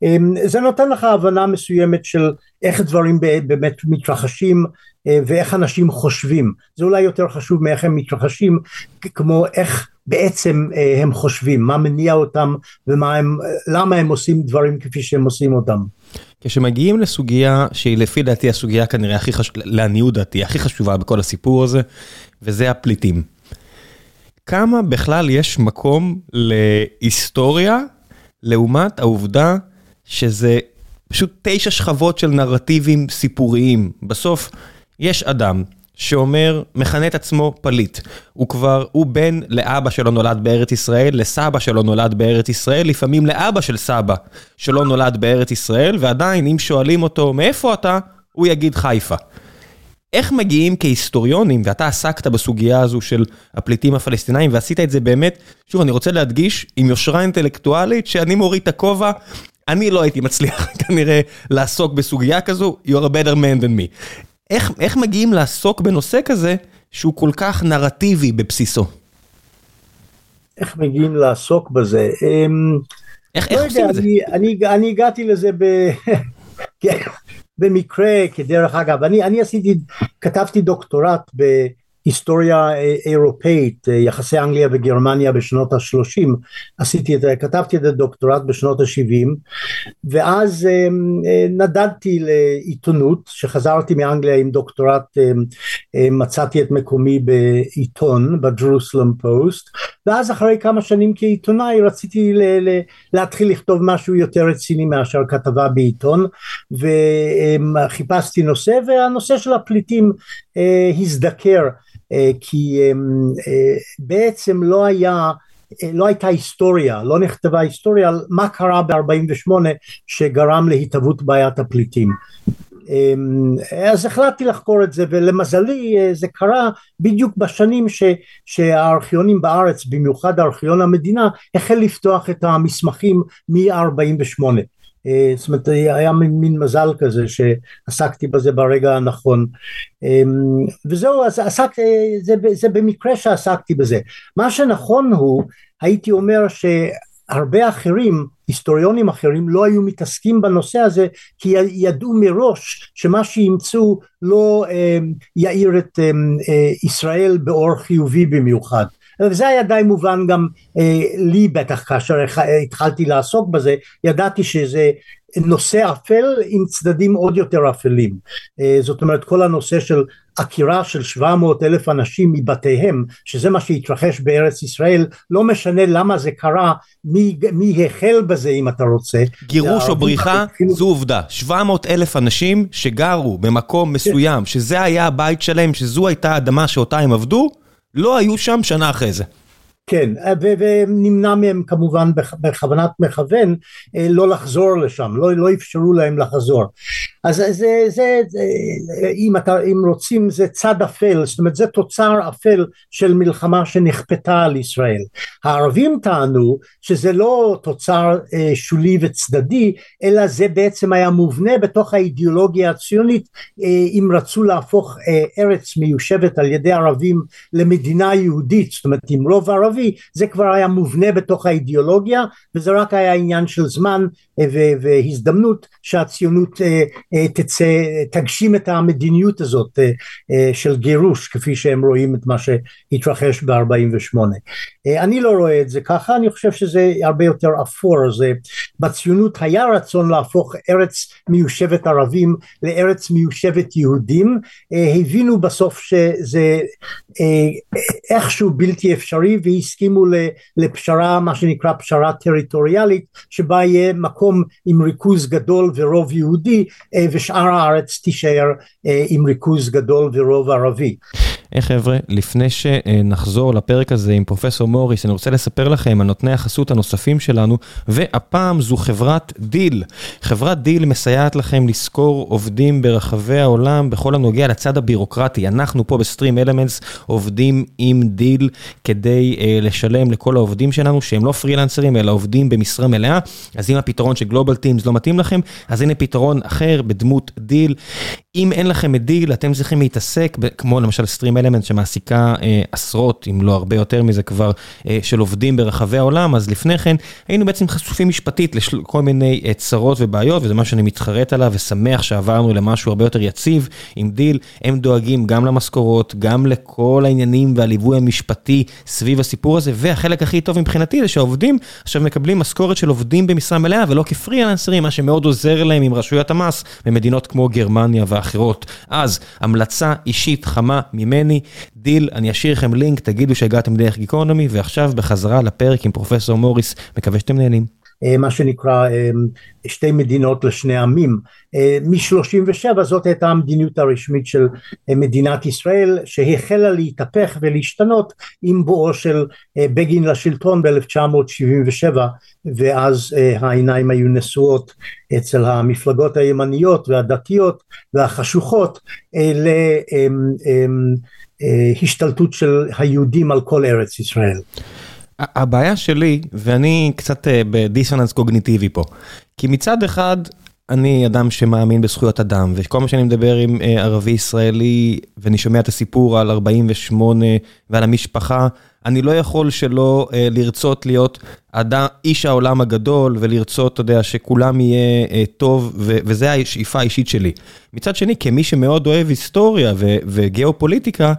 אמ, זה נותן לך הבנה מסוימת של איך דברים באמת מתרחשים אה, ואיך אנשים חושבים זה אולי יותר חשוב מאיך הם מתרחשים כמו איך בעצם אה, הם חושבים מה מניע אותם ולמה הם עושים דברים כפי שהם עושים אותם. כשמגיעים לסוגיה שהיא לפי דעתי הסוגיה כנראה הכי חשובה, לעניות דעתי הכי חשובה בכל הסיפור הזה וזה הפליטים. כמה בכלל יש מקום להיסטוריה לעומת העובדה שזה פשוט תשע שכבות של נרטיבים סיפוריים. בסוף יש אדם שאומר, מכנה את עצמו פליט. הוא כבר, הוא בן לאבא שלו נולד בארץ ישראל, לסבא שלו נולד בארץ ישראל, לפעמים לאבא של סבא שלא נולד בארץ ישראל, ועדיין אם שואלים אותו מאיפה אתה, הוא יגיד חיפה. איך מגיעים כהיסטוריונים, ואתה עסקת בסוגיה הזו של הפליטים הפלסטינאים ועשית את זה באמת, שוב אני רוצה להדגיש, עם יושרה אינטלקטואלית, שאני מוריד את הכובע אני לא הייתי מצליח כנראה לעסוק בסוגיה כזו, you're a better man than me. איך, איך מגיעים לעסוק בנושא כזה שהוא כל כך נרטיבי בבסיסו? איך מגיעים לעסוק בזה? אמ, איך, לא איך עושים את זה? אני, אני, אני הגעתי לזה ב... במקרה, כדרך אגב, אני, אני עשיתי, כתבתי דוקטורט ב... היסטוריה אה, אירופאית, אה, יחסי אנגליה וגרמניה בשנות ה-30, עשיתי את זה, כתבתי את הדוקטורט בשנות ה-70 ואז אה, נדדתי לעיתונות, שחזרתי מאנגליה עם דוקטורט מצאתי את מקומי בעיתון, ב Jerusalem Post, ואז אחרי כמה שנים כעיתונאי רציתי להתחיל לכתוב משהו יותר רציני מאשר כתבה בעיתון וחיפשתי נושא והנושא של הפליטים הזדקר אה, כי אה, אה, בעצם לא היה לא הייתה היסטוריה, לא נכתבה היסטוריה על מה קרה ב-48 שגרם להתהוות בעיית הפליטים. אז החלטתי לחקור את זה ולמזלי זה קרה בדיוק בשנים ש, שהארכיונים בארץ במיוחד ארכיון המדינה החל לפתוח את המסמכים מ-48 אה, זאת אומרת היה מין, מזל כזה שעסקתי בזה ברגע הנכון. אמ, וזהו אז עסק, אה, זה, זה במקרה שעסקתי בזה. מה שנכון הוא הייתי אומר שהרבה אחרים היסטוריונים אחרים לא היו מתעסקים בנושא הזה כי ידעו מראש שמה שימצאו לא אה, יאיר את ישראל באור חיובי במיוחד וזה היה די מובן גם אה, לי בטח כאשר התחלתי לעסוק בזה, ידעתי שזה נושא אפל עם צדדים עוד יותר אפלים. אה, זאת אומרת כל הנושא של עקירה של 700 אלף אנשים מבתיהם, שזה מה שהתרחש בארץ ישראל, לא משנה למה זה קרה, מי, מי החל בזה אם אתה רוצה. גירוש או בריחה התחילו... זו עובדה, 700 אלף אנשים שגרו במקום מסוים, שזה היה הבית שלהם, שזו הייתה האדמה שאותה הם עבדו, לא היו שם שנה אחרי זה. כן, ונמנע מהם כמובן בכוונת מכוון אה, לא לחזור לשם, לא, לא אפשרו להם לחזור. אז זה, זה, זה אם, אתה, אם רוצים זה צד אפל, זאת אומרת זה תוצר אפל של מלחמה שנכפתה על ישראל. הערבים טענו שזה לא תוצר אה, שולי וצדדי, אלא זה בעצם היה מובנה בתוך האידיאולוגיה הציונית אה, אם רצו להפוך ארץ מיושבת על ידי ערבים למדינה יהודית, זאת אומרת עם רוב ערבי זה כבר היה מובנה בתוך האידיאולוגיה וזה רק היה עניין של זמן אה, והזדמנות שהציונות אה, אה, תצא, תגשים את המדיניות הזאת של גירוש כפי שהם רואים את מה שהתרחש ב-48. אני לא רואה את זה ככה, אני חושב שזה הרבה יותר אפור, זה בציונות היה רצון להפוך ארץ מיושבת ערבים לארץ מיושבת יהודים, הבינו בסוף שזה איכשהו בלתי אפשרי והסכימו לפשרה, מה שנקרא פשרה טריטוריאלית, שבה יהיה מקום עם ריכוז גדול ורוב יהודי ושאר הארץ תישאר עם ריכוז גדול ורוב ערבי. חבר'ה, לפני שנחזור לפרק הזה עם פרופסור מוריס, אני רוצה לספר לכם על נותני החסות הנוספים שלנו, והפעם זו חברת Deel. חברת Deel מסייעת לכם לשכור עובדים ברחבי העולם בכל הנוגע לצד הבירוקרטי. אנחנו פה ב StreamElements עובדים עם Deel כדי לשלם לכל העובדים שלנו, שהם לא פרילנסרים אלא עובדים במשרה מלאה. אז אם הפתרון של Global Teams לא מתאים לכם, אז הנה פתרון אחר בדמות Deel. אם אין לכם את Deel, אתם צריכים להתעסק, כמו למשל StreamElements שמעסיקה אה, עשרות, אם לא הרבה יותר מזה כבר, אה, של עובדים ברחבי העולם, אז לפני כן היינו בעצם חשופים משפטית לכל מיני אה, צרות ובעיות, וזה מה שאני מתחרט עליו ושמח שעברנו למשהו הרבה יותר יציב עם Deel. הם דואגים גם למשכורות, גם לכל העניינים והליווי המשפטי סביב הסיפור הזה, והחלק הכי טוב מבחינתי זה שהעובדים עכשיו מקבלים משכורת של עובדים במשרה מלאה ולא כפרילנסרים, מה שמאוד עוזר להם עם רשויות המס במדינות כמו גרמניה ואחרות. אז המלצה אישית חמה ממני, Deel, אני אשאיר לכם לינק, תגידו שהגעתם דרך גיקונומי, ועכשיו בחזרה לפרק עם פרופסור מוריס, מקווה שאתם נהנים. אה, מה שנקרא אה, שתי מדינות לשני עמים. אה, מ-37 זאת הייתה המדיניות הרשמית של מדינת ישראל שהחלה להתהפך ולהשתנות עם בואו של בגין לשלטון ב-1977 ואז העיניים היו נשואות אצל המפלגות הימניות והדתיות והחשוכות להשתלטות של היהודים על כל ארץ ישראל. הבעיה שלי, ואני קצת אה, בדיסוננס קוגניטיבי פה, כי מצד אחד, אני אדם שמאמין בזכויות אדם, וכל מה שאני מדבר עם אה, ערבי ישראלי, ואני שומע את הסיפור על 48 ועל המשפחה, אני לא יכול שלא uh, לרצות להיות אדם, איש העולם הגדול, ולרצות, אתה יודע, שכולם יהיה uh, טוב, ו- וזה השאיפה האישית שלי. מצד שני, כמי שמאוד אוהב היסטוריה ו- וגיאופוליטיקה,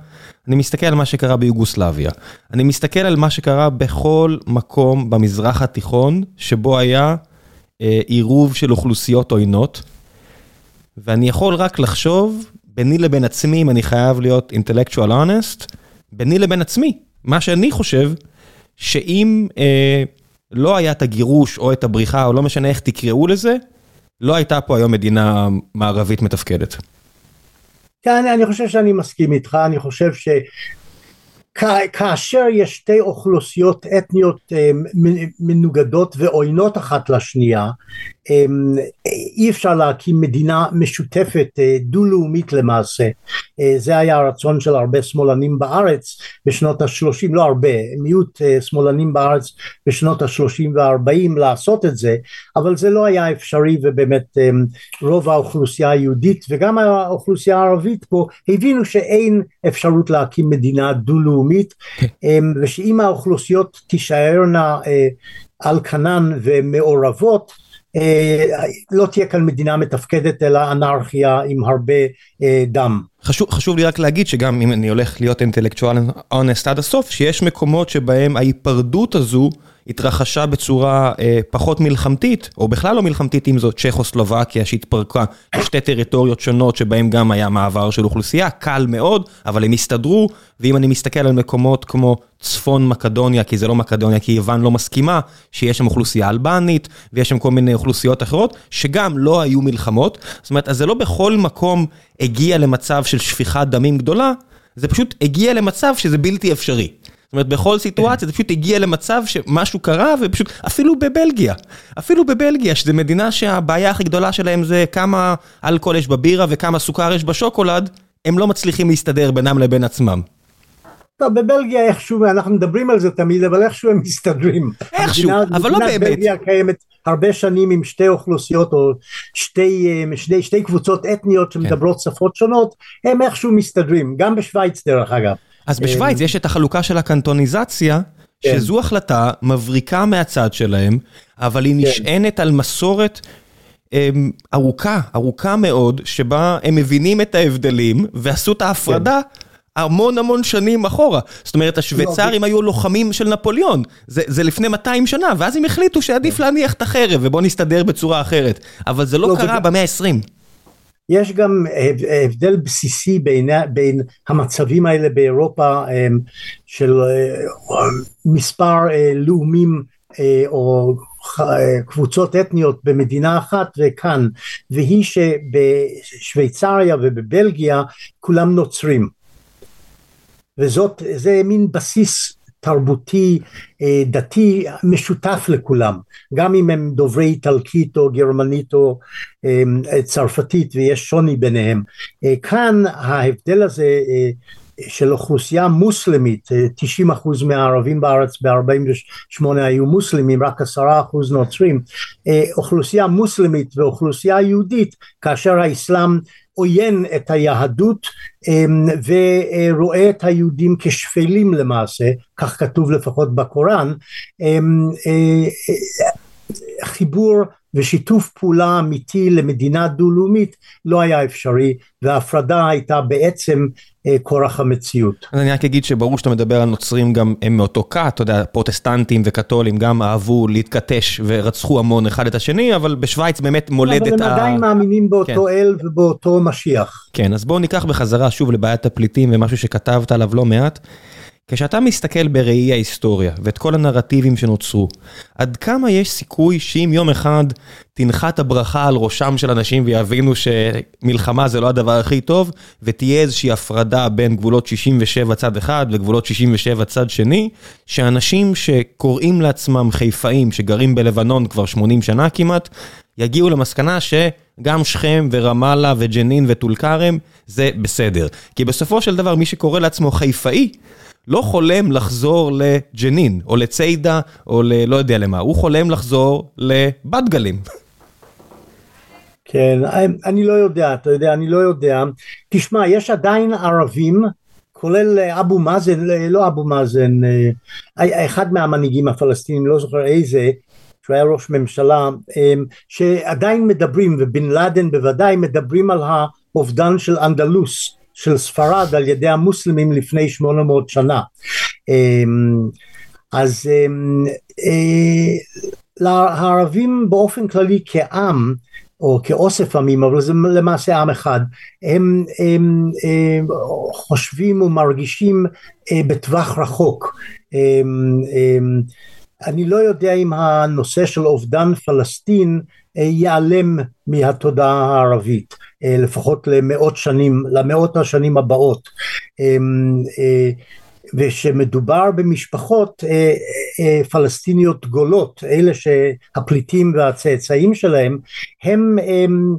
אני מסתכל על מה שקרה ביוגוסלביה. אני מסתכל על מה שקרה בכל מקום במזרח התיכון, שבו היה uh, עירוב של אוכלוסיות עוינות, ואני יכול רק לחשוב, ביני לבין עצמי, אם אני חייב להיות intellectual honest, ביני לבין עצמי. מה שאני חושב, שאם אה, לא היה את הגירוש או את הבריחה, או לא משנה איך תקראו לזה, לא הייתה פה היום מדינה מערבית מתפקדת. כן, אני חושב שאני מסכים איתך, אני חושב ש... כאשר יש שתי אוכלוסיות אתניות אה, מנוגדות ועוינות אחת לשנייה אי אפשר להקים מדינה משותפת אה, דו-לאומית למעשה. אה, זה היה הרצון של הרבה שמאלנים בארץ בשנות השלושים לא הרבה מיעוט אה, שמאלנים בארץ בשנות השלושים והארבעים לעשות את זה אבל זה לא היה אפשרי ובאמת אמ, רוב האוכלוסייה היהודית וגם האוכלוסייה הערבית פה הבינו שאין אפשרות להקים מדינה דו-לאומית אמ, ושאם האוכלוסיות תישארנה על כנן ומעורבות לא תהיה כאן מדינה מתפקדת אלא אנרכיה עם הרבה אה, דם. חשוב, חשוב לי רק להגיד שגם אם אני הולך להיות אינטלקטואל אונסט עד הסוף, שיש מקומות שבהם ההיפרדות הזו התרחשה בצורה אה, פחות מלחמתית, או בכלל לא מלחמתית אם זאת צ'כוסלובקיה שהתפרקה לשתי טריטוריות שונות שבהם גם היה מעבר של אוכלוסייה, קל מאוד, אבל הם הסתדרו, ואם אני מסתכל על מקומות כמו צפון מקדוניה, כי זה לא מקדוניה, כי יוון לא מסכימה, שיש שם אוכלוסייה אלבנית, ויש שם כל מיני אוכלוסיות אחרות, שגם לא היו מלחמות, זאת אומרת, אז זה לא בכל מקום הגיע למצב של שפיכת דמים גדולה, זה פשוט הגיע למצב שזה בלתי אפשרי. זאת אומרת, בכל סיטואציה זה פשוט הגיע למצב שמשהו קרה, ופשוט, אפילו בבלגיה, אפילו בבלגיה, שזו מדינה שהבעיה הכי גדולה שלהם זה כמה אלכוהול יש בבירה וכמה סוכר יש בשוקולד, הם לא מצליחים להסתדר בינם לבין עצמם. טוב, בבלגיה איכשהו, אנחנו מדברים על זה תמיד, אבל איכשהו הם מסתדרים. איכשהו, המדינה, אבל לא באמת. בלגיה קיימת הרבה שנים עם שתי אוכלוסיות, או שתי, אה, שתי, שתי קבוצות אתניות שמדברות כן. שפות שונות, הם איכשהו מסתדרים, גם בשוויץ דרך אגב. אז בשוויץ יש את החלוקה של הקנטוניזציה, כן. שזו החלטה מבריקה מהצד שלהם, אבל היא כן. נשענת על מסורת אמ, ארוכה, ארוכה מאוד, שבה הם מבינים את ההבדלים ועשו את ההפרדה. המון המון שנים אחורה. זאת אומרת, השוויצרים לא, היו לוחמים של נפוליאון, זה, זה לפני 200 שנה, ואז הם החליטו שעדיף להניח את החרב ובוא נסתדר בצורה אחרת. אבל זה לא, לא קרה במאה ה-20. יש גם הבדל בסיסי בין, בין המצבים האלה באירופה של אה, מספר אה, לאומים אה, או קבוצות אתניות במדינה אחת וכאן, והיא שבשוויצריה ובבלגיה כולם נוצרים. וזאת, זה מין בסיס תרבותי אה, דתי משותף לכולם. גם אם הם דוברי איטלקית או גרמנית או אה, צרפתית ויש שוני ביניהם. אה, כאן ההבדל הזה של אוכלוסייה מוסלמית 90 אחוז מהערבים בארץ ב-48 היו מוסלמים רק 10 אחוז נוצרים. אוכלוסייה מוסלמית ואוכלוסייה יהודית כאשר האסלאם עוין את היהדות אמ, ורואה את היהודים כשפלים למעשה, כך כתוב לפחות בקוראן, אמ, אה, אה, חיבור ושיתוף פעולה אמיתי למדינה דו-לאומית לא היה אפשרי וההפרדה הייתה בעצם אה, כורח המציאות. אז אני רק אגיד שברור שאתה מדבר על נוצרים גם הם מאותו כת, אתה יודע, פרוטסטנטים וקתולים גם אהבו להתכתש ורצחו המון אחד את השני, אבל בשוויץ באמת מולדת ה... אבל הם עדיין מאמינים באותו כן. אל ובאותו משיח. כן, אז בואו ניקח בחזרה שוב לבעיית הפליטים ומשהו שכתבת עליו לא מעט. כשאתה מסתכל בראי ההיסטוריה ואת כל הנרטיבים שנוצרו, עד כמה יש סיכוי שאם יום אחד תנחת הברכה על ראשם של אנשים ויבינו שמלחמה זה לא הדבר הכי טוב, ותהיה איזושהי הפרדה בין גבולות 67 צד אחד וגבולות 67 צד שני, שאנשים שקוראים לעצמם חיפאים שגרים בלבנון כבר 80 שנה כמעט, יגיעו למסקנה שגם שכם ורמאללה וג'נין וטול כרם זה בסדר. כי בסופו של דבר מי שקורא לעצמו חיפאי, לא חולם לחזור לג'נין, או לציידה, או ללא יודע למה, הוא חולם לחזור לבת גלים. כן, אני לא יודע, אתה יודע, אני לא יודע. תשמע, יש עדיין ערבים, כולל אבו מאזן, לא אבו מאזן, אה, אחד מהמנהיגים הפלסטינים, לא זוכר איזה, שהוא היה ראש ממשלה, אה, שעדיין מדברים, ובן לאדן בוודאי, מדברים על האובדן של אנדלוס. של ספרד על ידי המוסלמים לפני 800 שנה. אמ, אז אמ, אה, לערבים באופן כללי כעם או כאוסף עמים, אבל זה למעשה עם אחד, הם, הם, הם חושבים ומרגישים אה, בטווח רחוק. הם, הם, אני לא יודע אם הנושא של אובדן פלסטין אה, ייעלם מהתודעה הערבית. אה, לפחות למאות שנים, למאות השנים הבאות. אמ, אה, ושמדובר במשפחות אה, פלסטיניות גולות, אלה שהפליטים והצאצאים שלהם, הם, הם הם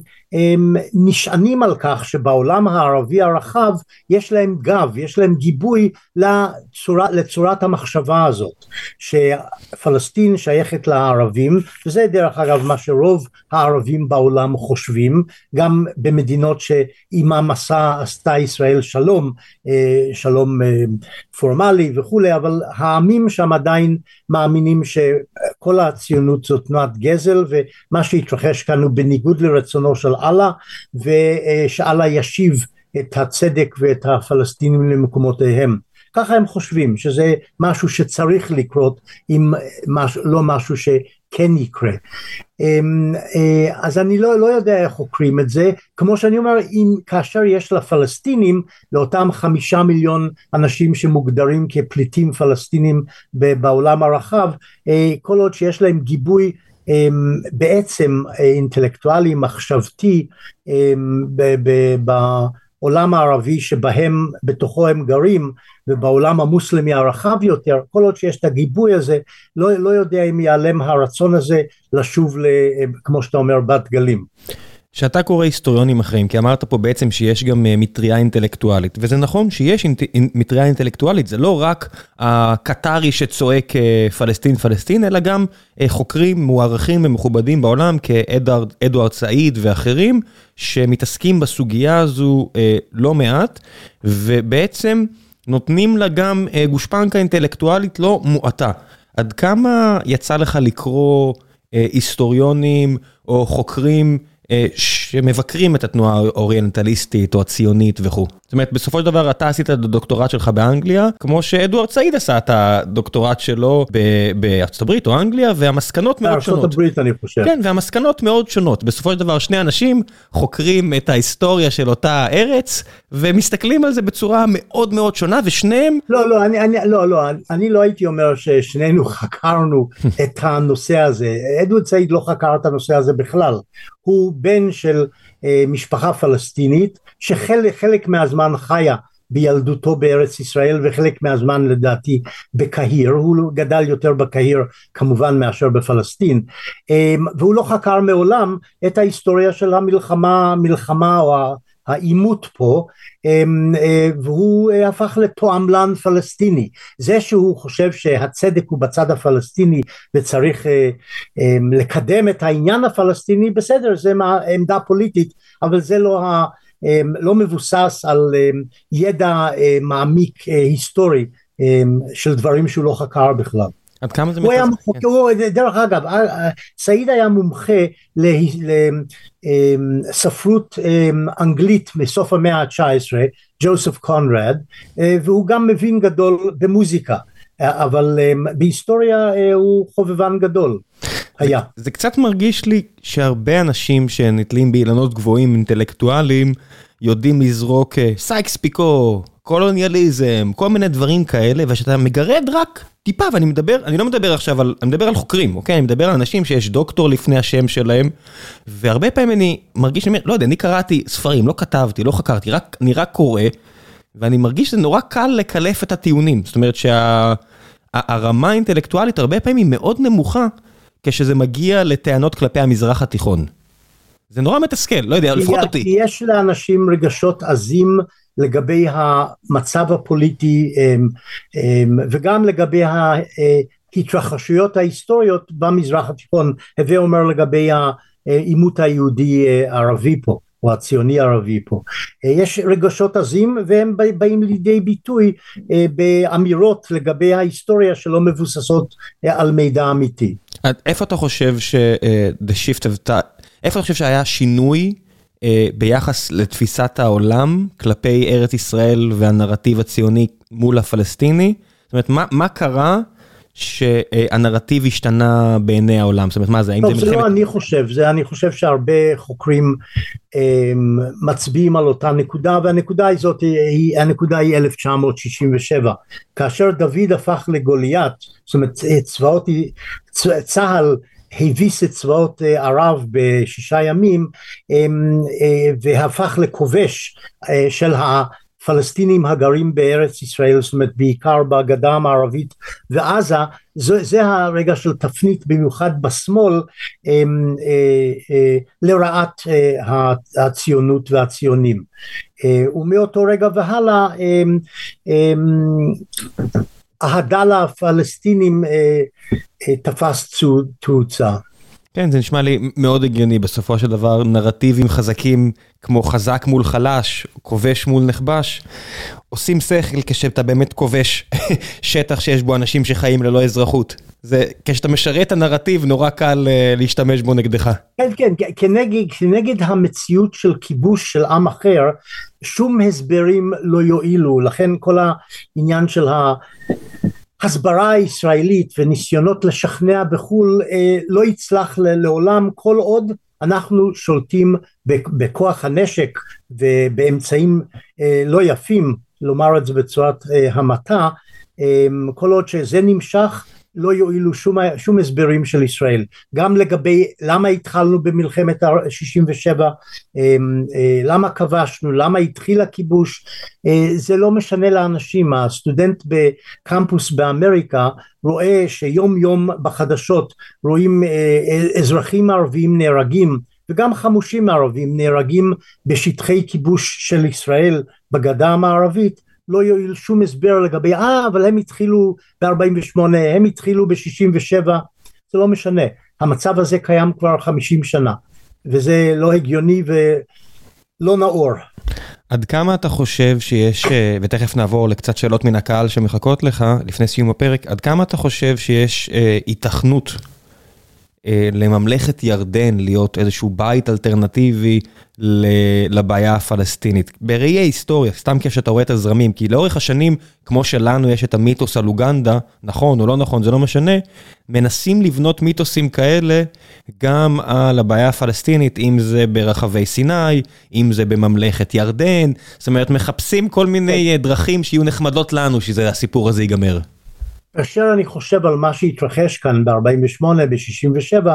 נשענים על כך שבעולם הערבי הרחב יש להם גב, יש להם גיבוי לצורה, לצורת המחשבה הזאת, שפלסטין שייכת לערבים, וזה דרך אגב מה שרוב הערבים בעולם חושבים, גם במדינות שעימם עשה, עשתה ישראל שלום, אה, שלום אה, פורמלי וכולי, אבל העמים שם עדיין מאמינים שכל הציונות זאת תנועת גזל ומה שהתרחש כאן הוא בניגוד לרצונו של אללה ושאללה ישיב את הצדק ואת הפלסטינים למקומותיהם. ככה הם חושבים שזה משהו שצריך לקרות אם לא משהו שכן יקרה. אמ, אה, אז אני לא, לא יודע איך חוקרים את זה. כמו שאני אומר אם כאשר יש לפלסטינים לאותם חמישה מיליון אנשים שמוגדרים כפליטים פלסטינים בעולם הרחב אה, כל עוד שיש להם גיבוי בעצם אה, אינטלקטואלי מחשבתי בעולם הערבי שבהם בתוכו הם גרים ובעולם המוסלמי הרחב יותר כל עוד שיש את הגיבוי הזה לא, לא יודע אם ייעלם הרצון הזה לשוב ל, כמו שאתה אומר בת גלים שאתה קורא היסטוריונים אחרים, כי אמרת פה בעצם שיש גם אה, מטריה אינטלקטואלית, וזה נכון שיש מטריה אינטלקטואלית, זה לא רק הקטרי שצועק אה, פלסטין פלסטין, אלא גם אה, חוקרים מוערכים ומכובדים בעולם כאדוארד סעיד ואחרים, שמתעסקים בסוגיה הזו לא מעט, ובעצם נותנים לה גם גושפנקה אינטלקטואלית לא מועטה. עד כמה יצא לך לקרוא היסטוריונים או חוקרים שמבקרים את התנועה האוריינטליסטית או הציונית וכו'. זאת אומרת, בסופו של דבר אתה עשית את הדוקטורט שלך באנגליה, כמו שאדוארד סעיד עשה את הדוקטורט שלו בארצות הברית או אנגליה, והמסקנות מאוד שונות. בארצות הברית אני חושב. כן, והמסקנות מאוד שונות. בסופו של דבר שני אנשים חוקרים את ההיסטוריה של אותה ארץ, ומסתכלים על זה בצורה מאוד מאוד שונה, ושניהם... לא, לא, אני, אני, לא, לא, אני לא הייתי אומר ששנינו חקרנו את הנושא הזה. אדוארד סעיד לא חקר את הנושא הזה בכלל. הוא בן של אה, משפחה פלסטינית שחלק מהזמן חיה בילדותו בארץ ישראל וחלק מהזמן לדעתי בקהיר, הוא גדל יותר בקהיר כמובן מאשר בפלסטין. אה, והוא לא חקר מעולם את ההיסטוריה של המלחמה, מלחמה או העימות פה אמ, אה, והוא אה, הפך לתועמלן פלסטיני. זה שהוא חושב שהצדק הוא בצד הפלסטיני וצריך אה, אמ, לקדם את העניין הפלסטיני בסדר זה עמדה פוליטית אבל זה לא, אמ, לא מבוסס על ידע מעמיק היסטורי של דברים שהוא לא חקר בכלל עד כמה זה מתעסק? כן. הוא, דרך אגב, אה, אה, סעיד היה מומחה לספרות אמ, אנגלית מסוף המאה ה-19, ג'וסף קונרד, אה, והוא גם מבין גדול במוזיקה, אבל אמ, בהיסטוריה הוא חובבן גדול. היה. זה, זה קצת מרגיש לי שהרבה אנשים שנתלים באילנות גבוהים אינטלקטואליים יודעים לזרוק סייקס פיקו, קולוניאליזם, כל מיני דברים כאלה, ושאתה מגרד רק טיפה, ואני מדבר, אני לא מדבר עכשיו על, אני מדבר על חוקרים, אוקיי? אני מדבר על אנשים שיש דוקטור לפני השם שלהם, והרבה פעמים אני מרגיש, לא יודע, אני קראתי ספרים, לא כתבתי, לא חקרתי, רק, אני רק קורא, ואני מרגיש שזה נורא קל לקלף את הטיעונים, זאת אומרת שהרמה שה, האינטלקטואלית הרבה פעמים היא מאוד נמוכה, כשזה מגיע לטענות כלפי המזרח התיכון. זה נורא מתסכל, לא יודע, לפחות אותי. יש לאנשים רגשות עזים לגבי המצב הפוליטי אמ, אמ, וגם לגבי ההתרחשויות ההיסטוריות במזרח התיכון, הווה אומר לגבי העימות היהודי אה, ערבי פה. או הציוני ערבי פה. אה, יש רגשות עזים והם באים לידי ביטוי אה, באמירות לגבי ההיסטוריה שלא מבוססות על מידע אמיתי. איפה אתה חושב ש- the shift of איפה אתה חושב שהיה שינוי אה, ביחס לתפיסת העולם כלפי ארץ ישראל והנרטיב הציוני מול הפלסטיני? זאת אומרת, מה, מה קרה שהנרטיב השתנה בעיני העולם? זאת אומרת, מה זה, האם טוב, זה מלחמת... זה לא אני חושב, זה אני חושב שהרבה חוקרים אה, מצביעים על אותה נקודה, והנקודה הזאת היא, הנקודה היא 1967, כאשר דוד הפך לגוליית, זאת אומרת, צבאות, צה"ל הביס את צבאות אה, ערב בשישה ימים אמ, אה, והפך לכובש אה, של הפלסטינים הגרים בארץ ישראל, זאת אומרת בעיקר בגדה המערבית ועזה, זה, זה הרגע של תפנית במיוחד בשמאל אמ, לרעת הציונות והציונים. ומאותו רגע והלאה אמ, אהדה לפלסטינים אה, אה, תפס תאוצה. כן, זה נשמע לי מאוד הגיוני, בסופו של דבר נרטיבים חזקים כמו חזק מול חלש, כובש מול נכבש, עושים שכל כשאתה באמת כובש שטח שיש בו אנשים שחיים ללא אזרחות. זה, כשאתה משרת את הנרטיב נורא קל uh, להשתמש בו נגדך. כן, כן, כנגד, כנגד המציאות של כיבוש של עם אחר, שום הסברים לא יועילו, לכן כל העניין של ההסברה הישראלית וניסיונות לשכנע בחו"ל אה, לא יצלח לעולם כל עוד אנחנו שולטים בכוח הנשק ובאמצעים אה, לא יפים, לומר את זה בצורת אה, המעטה, אה, כל עוד שזה נמשך לא יועילו שום, שום הסברים של ישראל. גם לגבי למה התחלנו במלחמת 67 אמ, אה, למה כבשנו למה התחיל הכיבוש אה, זה לא משנה לאנשים. הסטודנט בקמפוס באמריקה רואה שיום יום בחדשות רואים אה, אזרחים ערבים נהרגים וגם חמושים ערבים נהרגים בשטחי כיבוש של ישראל בגדה המערבית לא יועיל שום הסבר לגבי אה אבל הם התחילו ב-48 הם התחילו ב-67 זה לא משנה המצב הזה קיים כבר 50 שנה וזה לא הגיוני ולא נאור. עד כמה אתה חושב שיש, אה, ותכף נעבור לקצת שאלות מן הקהל שמחכות לך לפני סיום הפרק, עד כמה אתה חושב שיש אה, היתכנות לממלכת ירדן להיות איזשהו בית אלטרנטיבי לבעיה הפלסטינית. בראי ההיסטוריה, סתם כשאתה רואה את הזרמים, כי לאורך השנים, כמו שלנו יש את המיתוס על אוגנדה, נכון או לא נכון, זה לא משנה, מנסים לבנות מיתוסים כאלה גם על הבעיה הפלסטינית, אם זה ברחבי סיני, אם זה בממלכת ירדן, זאת אומרת, מחפשים כל מיני דרכים שיהיו נחמדות לנו, שהסיפור הזה ייגמר. כאשר אני חושב על מה שהתרחש כאן ב-48, ב-67,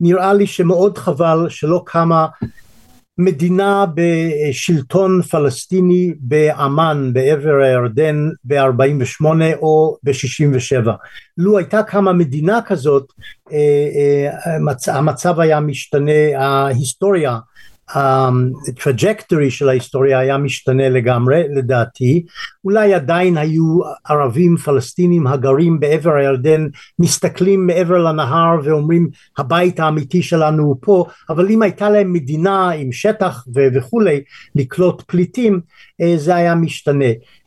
נראה לי שמאוד חבל שלא קמה מדינה בשלטון פלסטיני באמ"ן בעבר הירדן ב-48 או ב-67. לו הייתה קמה מדינה כזאת אה, אה, המצב היה משתנה, ההיסטוריה הטראג'קטורי של ההיסטוריה היה משתנה לגמרי לדעתי. אולי עדיין היו ערבים פלסטינים הגרים בעבר הירדן מסתכלים מעבר לנהר ואומרים הבית האמיתי שלנו הוא פה. אבל אם הייתה להם מדינה עם שטח וכולי לקלוט פליטים אה, זה היה משתנה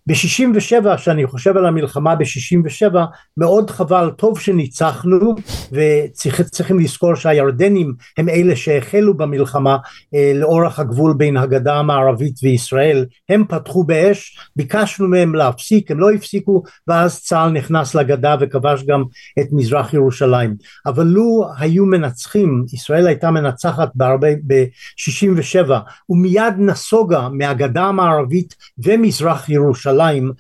ב-67 שאני חושב על המלחמה ב-67 מאוד חבל טוב שניצחנו וצריכים לזכור שהירדנים הם אלה שהחלו במלחמה אה, לאורך הגבול בין הגדה המערבית וישראל. הם פתחו באש ביקשנו מהם להפסיק הם לא הפסיקו ואז צה"ל נכנס לגדה וכבש גם את מזרח ירושלים. אבל לו היו מנצחים ישראל הייתה מנצחת ב-67 ומיד נסוגה מהגדה המערבית ומזרח ירושלים ירושלים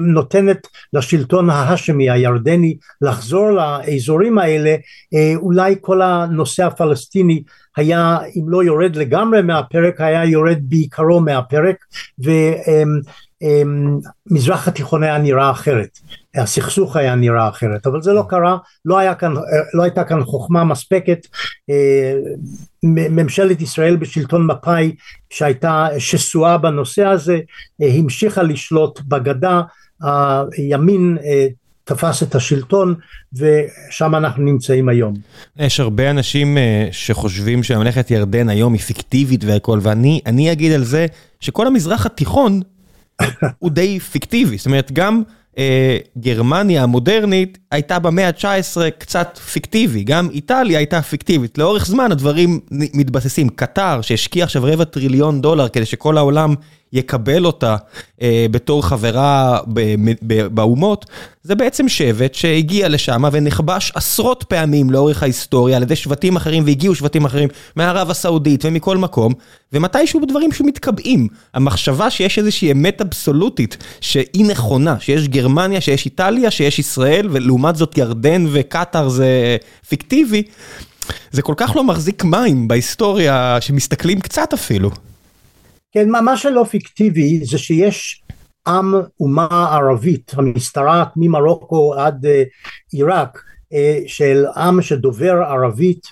נותנת לשלטון ההאשמי הירדני לחזור לאזורים האלה אה, אולי כל הנושא הפלסטיני היה אם לא יורד לגמרי מהפרק היה יורד בעיקרו מהפרק ומזרח התיכון היה נראה אחרת הסכסוך היה נראה אחרת אבל זה לא קרה לא, היה כאן, לא הייתה כאן חוכמה מספקת אה, ממשלת ישראל בשלטון מפא"י שהייתה שסועה בנושא הזה אה, המשיכה לשלוט בגדה הימין אה, תפס את השלטון ושם אנחנו נמצאים היום. יש הרבה אנשים שחושבים שממלכת ירדן היום היא פיקטיבית והכל ואני אגיד על זה שכל המזרח התיכון הוא די פיקטיבי זאת אומרת גם אה, גרמניה המודרנית הייתה במאה ה-19 קצת פיקטיבי, גם איטליה הייתה פיקטיבית. לאורך זמן הדברים מתבססים. קטר שהשקיע עכשיו רבע טריליון דולר כדי שכל העולם יקבל אותה אה, בתור חברה באומות, זה בעצם שבט שהגיע לשם ונכבש עשרות פעמים לאורך ההיסטוריה על ידי שבטים אחרים והגיעו שבטים אחרים מערב הסעודית ומכל מקום, ומתישהו בדברים שמתקבעים. המחשבה שיש איזושהי אמת אבסולוטית שהיא נכונה, שיש גרמניה, שיש איטליה, שיש ישראל, ולעומת זאת ירדן וקטאר זה פיקטיבי, זה כל כך לא מחזיק מים בהיסטוריה שמסתכלים קצת אפילו. כן, מה שלא פיקטיבי זה שיש עם אומה ערבית המשתרעת ממרוקו עד אה, עיראק אה, של עם שדובר ערבית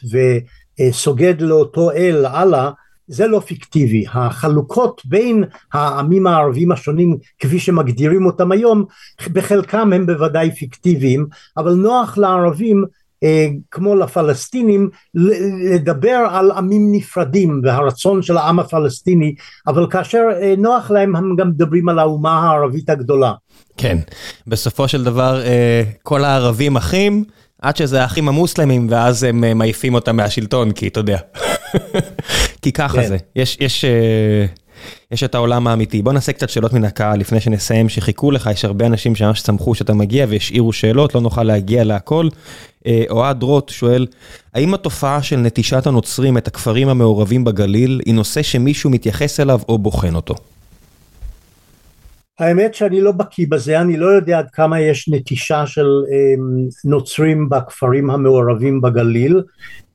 וסוגד לאותו אל אללה זה לא פיקטיבי. החלוקות בין העמים הערבים השונים כפי שמגדירים אותם היום בחלקם הם בוודאי פיקטיביים אבל נוח לערבים אה, כמו לפלסטינים לדבר על עמים נפרדים והרצון של העם הפלסטיני אבל כאשר אה, נוח להם הם גם מדברים על האומה הערבית הגדולה. כן בסופו של דבר אה, כל הערבים אחים עד שזה האחים המוסלמים ואז הם מעיפים אותם מהשלטון כי אתה יודע כי ככה כן. זה יש יש. יש את העולם האמיתי. בוא נעשה קצת שאלות מן הקהל לפני שנסיים, שחיכו לך, יש הרבה אנשים שממש שמחו שאתה מגיע והשאירו שאלות, לא נוכל להגיע להכל. אה, אוהד רוט שואל, האם התופעה של נטישת הנוצרים את הכפרים המעורבים בגליל היא נושא שמישהו מתייחס אליו או בוחן אותו? האמת שאני לא בקיא בזה, אני לא יודע עד כמה יש נטישה של אמ, נוצרים בכפרים המעורבים בגליל.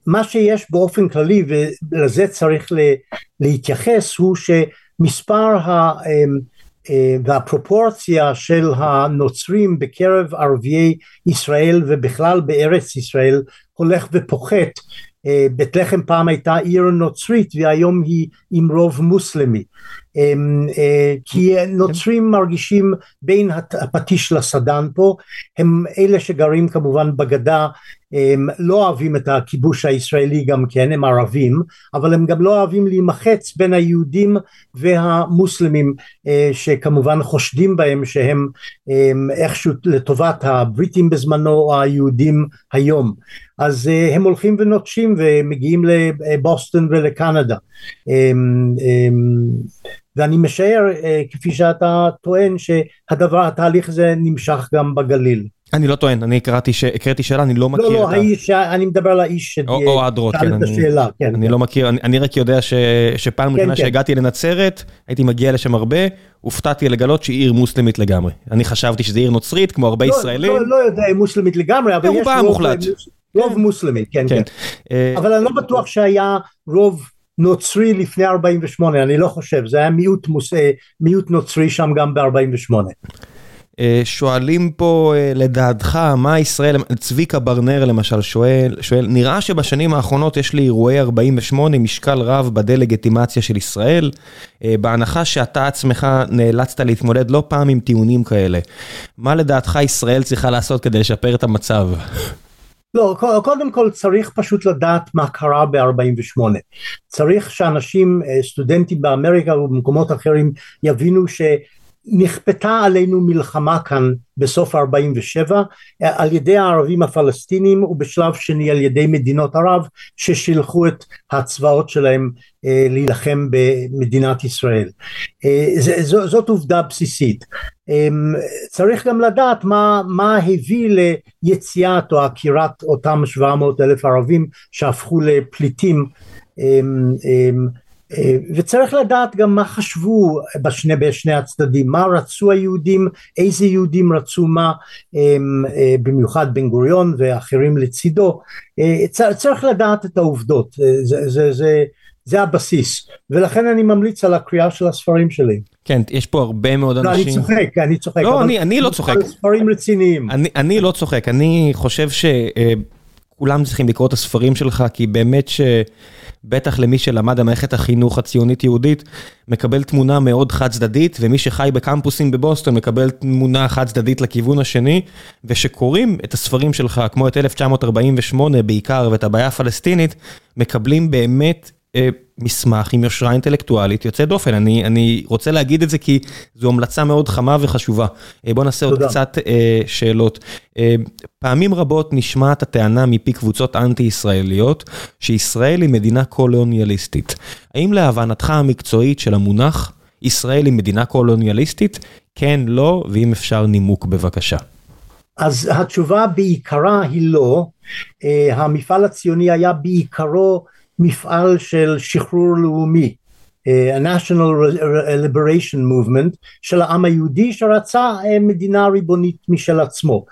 מה שיש באופן כללי ולזה צריך להתייחס הוא שמספר ה... אמ, אה, והפרופורציה של הנוצרים בקרב ערביי ישראל ובכלל בארץ ישראל הולך ופוחת. אה, בית לחם פעם הייתה עיר נוצרית והיום היא עם רוב מוסלמי. אמ, אה, כי נוצרים מרגישים בין הפטיש לסדן פה, הם אלה שגרים כמובן בגדה הם לא אוהבים את הכיבוש הישראלי גם כן, הם ערבים, אבל הם גם לא אוהבים להימחץ בין היהודים והמוסלמים שכמובן חושדים בהם שהם איכשהו לטובת הבריטים בזמנו או היהודים היום. אז הם הולכים ונוטשים ומגיעים לבוסטון ולקנדה. ואני משער כפי שאתה טוען שהדבר התהליך הזה נמשך גם בגליל. אני לא טוען אני הקראתי שאלה אני לא מכיר. לא לא האיש אני מדבר על האיש ששאל את השאלה. אני לא מכיר אני רק יודע שפעם ראשונה שהגעתי לנצרת הייתי מגיע לשם הרבה הופתעתי לגלות שהיא עיר מוסלמית לגמרי אני חשבתי שזה עיר נוצרית כמו הרבה ישראלים. לא יודע אם מוסלמית לגמרי אבל יש רוב מוסלמי כן כן אבל אני לא בטוח שהיה רוב נוצרי לפני 48 אני לא חושב זה היה מיעוט מיעוט נוצרי שם גם ב48. שואלים פה לדעתך מה ישראל צביקה ברנר למשל שואל שואל נראה שבשנים האחרונות יש לאירועי 48 משקל רב בדה לגיטימציה של ישראל בהנחה שאתה עצמך נאלצת להתמודד לא פעם עם טיעונים כאלה מה לדעתך ישראל צריכה לעשות כדי לשפר את המצב. לא קודם כל צריך פשוט לדעת מה קרה ב-48 צריך שאנשים סטודנטים באמריקה ובמקומות אחרים יבינו ש... נכפתה עלינו מלחמה כאן בסוף 47 על ידי הערבים הפלסטינים ובשלב שני על ידי מדינות ערב ששילחו את הצבאות שלהם להילחם במדינת ישראל. זאת עובדה בסיסית. צריך גם לדעת מה, מה הביא ליציאת או עקירת אותם 700 אלף ערבים שהפכו לפליטים וצריך לדעת גם מה חשבו בשני, בשני הצדדים, מה רצו היהודים, איזה יהודים רצו מה, במיוחד בן גוריון ואחרים לצידו, צריך לדעת את העובדות, זה, זה, זה, זה הבסיס, ולכן אני ממליץ על הקריאה של הספרים שלי. כן, יש פה הרבה מאוד אנשים... לא, אני צוחק, אני צוחק. לא, אני, אני לא צוחק. ספרים רציניים. אני, אני לא צוחק, אני חושב שכולם צריכים לקרוא את הספרים שלך, כי באמת ש... בטח למי שלמד במערכת החינוך הציונית יהודית, מקבל תמונה מאוד חד צדדית, ומי שחי בקמפוסים בבוסטון מקבל תמונה חד צדדית לכיוון השני, ושקוראים את הספרים שלך, כמו את 1948 בעיקר, ואת הבעיה הפלסטינית, מקבלים באמת מסמך עם יושרה אינטלקטואלית יוצא דופן, אני אני רוצה להגיד את זה כי זו המלצה מאוד חמה וחשובה. בוא נעשה עוד קצת שאלות. פעמים רבות נשמעת הטענה מפי קבוצות אנטי ישראליות שישראל היא מדינה קולוניאליסטית. האם להבנתך המקצועית של המונח ישראל היא מדינה קולוניאליסטית? כן, לא, ואם אפשר נימוק בבקשה. אז התשובה בעיקרה היא לא, המפעל הציוני היה בעיקרו מפעל של שחרור לאומי, ה-National Liberation Movement של העם היהודי שרצה מדינה ריבונית משל עצמו.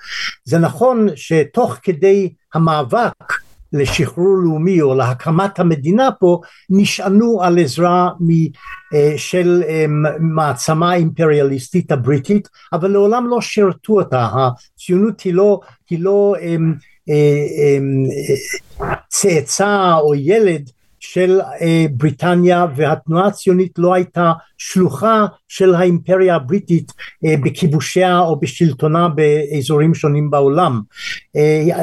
זה נכון שתוך כדי המאבק לשחרור לאומי או להקמת המדינה פה נשענו על עזרה של מעצמה אימפריאליסטית הבריטית אבל לעולם לא שירתו אותה, הציונות היא לא, היא לא צאצא או ילד של בריטניה והתנועה הציונית לא הייתה שלוחה של האימפריה הבריטית בכיבושיה או בשלטונה באזורים שונים בעולם.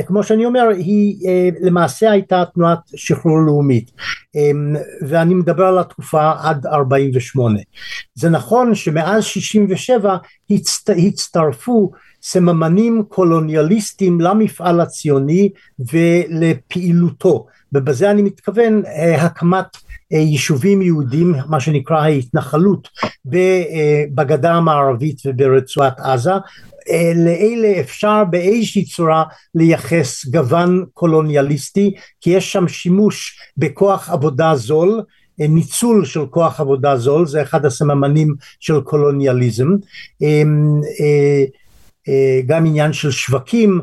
כמו שאני אומר היא למעשה הייתה תנועת שחרור לאומית ואני מדבר על התקופה עד 48. זה נכון שמאז 67 הצטרפו סממנים קולוניאליסטים למפעל הציוני ולפעילותו. ובזה אני מתכוון הקמת יישובים יהודים מה שנקרא ההתנחלות בגדה המערבית וברצועת עזה. לאלה אפשר באיזושהי צורה לייחס גוון קולוניאליסטי כי יש שם שימוש בכוח עבודה זול ניצול של כוח עבודה זול זה אחד הסממנים של קולוניאליזם גם עניין של שווקים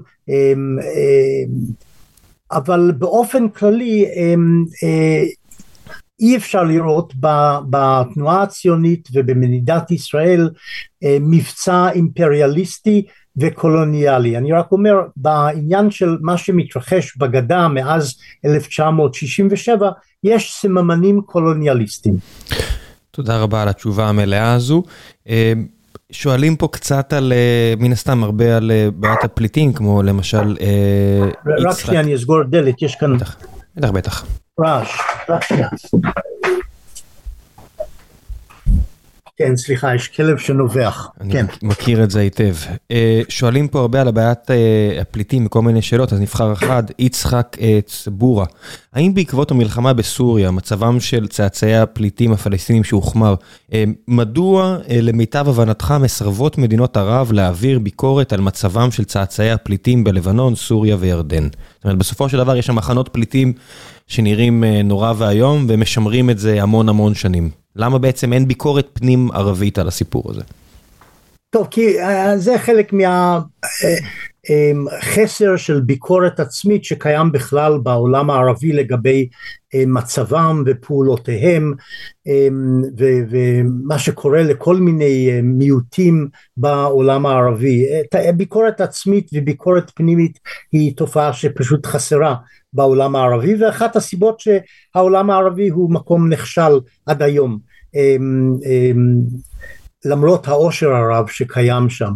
אבל באופן כללי אי אפשר לראות בתנועה הציונית ובמדינת ישראל מבצע אימפריאליסטי וקולוניאלי. אני רק אומר בעניין של מה שמתרחש בגדה מאז 1967 יש סממנים קולוניאליסטיים. תודה רבה על התשובה המלאה הזו. שואלים פה קצת על, מן הסתם, הרבה על בעיית הפליטים, כמו למשל יצחק. רק שנייה, אני אסגור דלת, יש כאן... בטח, בטח, בטח. רעש, רק שנייה. כן, סליחה, יש כלב שנובח. אני כן. מכיר את זה היטב. שואלים פה הרבה על הבעיית הפליטים וכל מיני שאלות, אז נבחר אחד, יצחק צבורה. האם בעקבות המלחמה בסוריה, מצבם של צאצאי הפליטים הפלסטינים שהוחמר, מדוע למיטב הבנתך מסרבות מדינות ערב להעביר ביקורת על מצבם של צאצאי הפליטים בלבנון, סוריה וירדן? זאת אומרת, בסופו של דבר יש שם מחנות פליטים שנראים נורא ואיום ומשמרים את זה המון המון שנים. למה בעצם אין ביקורת פנים ערבית על הסיפור הזה? טוב, כי זה חלק מהחסר של ביקורת עצמית שקיים בכלל בעולם הערבי לגבי מצבם ופעולותיהם ומה שקורה לכל מיני מיעוטים בעולם הערבי. ביקורת עצמית וביקורת פנימית היא תופעה שפשוט חסרה בעולם הערבי ואחת הסיבות שהעולם הערבי הוא מקום נכשל עד היום למרות העושר הרב שקיים שם.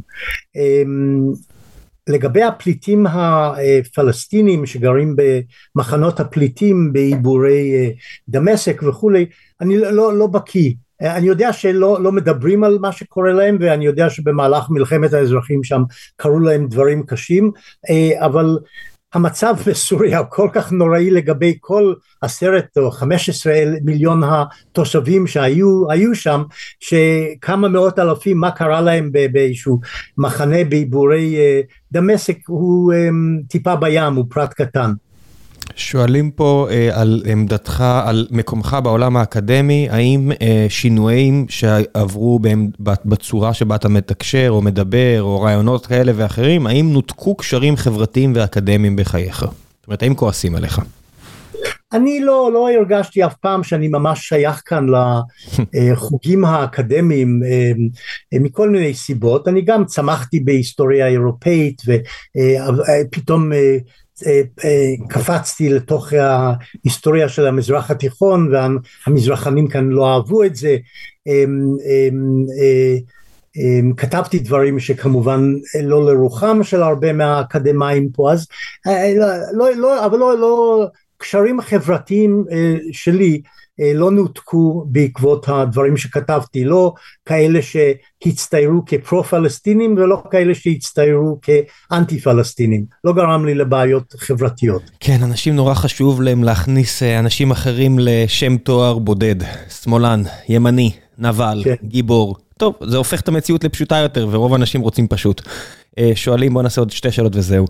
לגבי הפליטים הפלסטינים שגרים במחנות הפליטים בעיבורי דמשק וכולי אני לא, לא בקיא. אני יודע שלא לא מדברים על מה שקורה להם ואני יודע שבמהלך מלחמת האזרחים שם קרו להם דברים קשים אבל המצב בסוריה כל כך נוראי לגבי כל עשרת או חמש עשרה מיליון התושבים שהיו שם שכמה מאות אלפים מה קרה להם באיזשהו מחנה בעיבורי דמשק הוא טיפה בים הוא פרט קטן שואלים פה על עמדתך, על מקומך בעולם האקדמי, האם שינויים שעברו בצורה שבה אתה מתקשר או מדבר או רעיונות כאלה ואחרים, האם נותקו קשרים חברתיים ואקדמיים בחייך? זאת אומרת, האם כועסים עליך? אני לא, לא הרגשתי אף פעם שאני ממש שייך כאן לחוגים האקדמיים מכל מיני סיבות, אני גם צמחתי בהיסטוריה אירופאית ופתאום קפצתי לתוך ההיסטוריה של המזרח התיכון והמזרחנים כאן לא אהבו את זה. כתבתי דברים שכמובן לא לרוחם של הרבה מהאקדמאים פה אז לא, לא, אבל לא, לא קשרים חברתיים שלי לא נותקו בעקבות הדברים שכתבתי, לא כאלה שהצטיירו כפרו פלסטינים ולא כאלה שהצטיירו כאנטי פלסטינים, לא גרם לי לבעיות חברתיות. כן, אנשים נורא חשוב להם להכניס אנשים אחרים לשם תואר בודד, שמאלן, ימני, נבל, כן. גיבור. טוב, זה הופך את המציאות לפשוטה יותר ורוב האנשים רוצים פשוט. שואלים, בוא נעשה עוד שתי שאלות וזהו.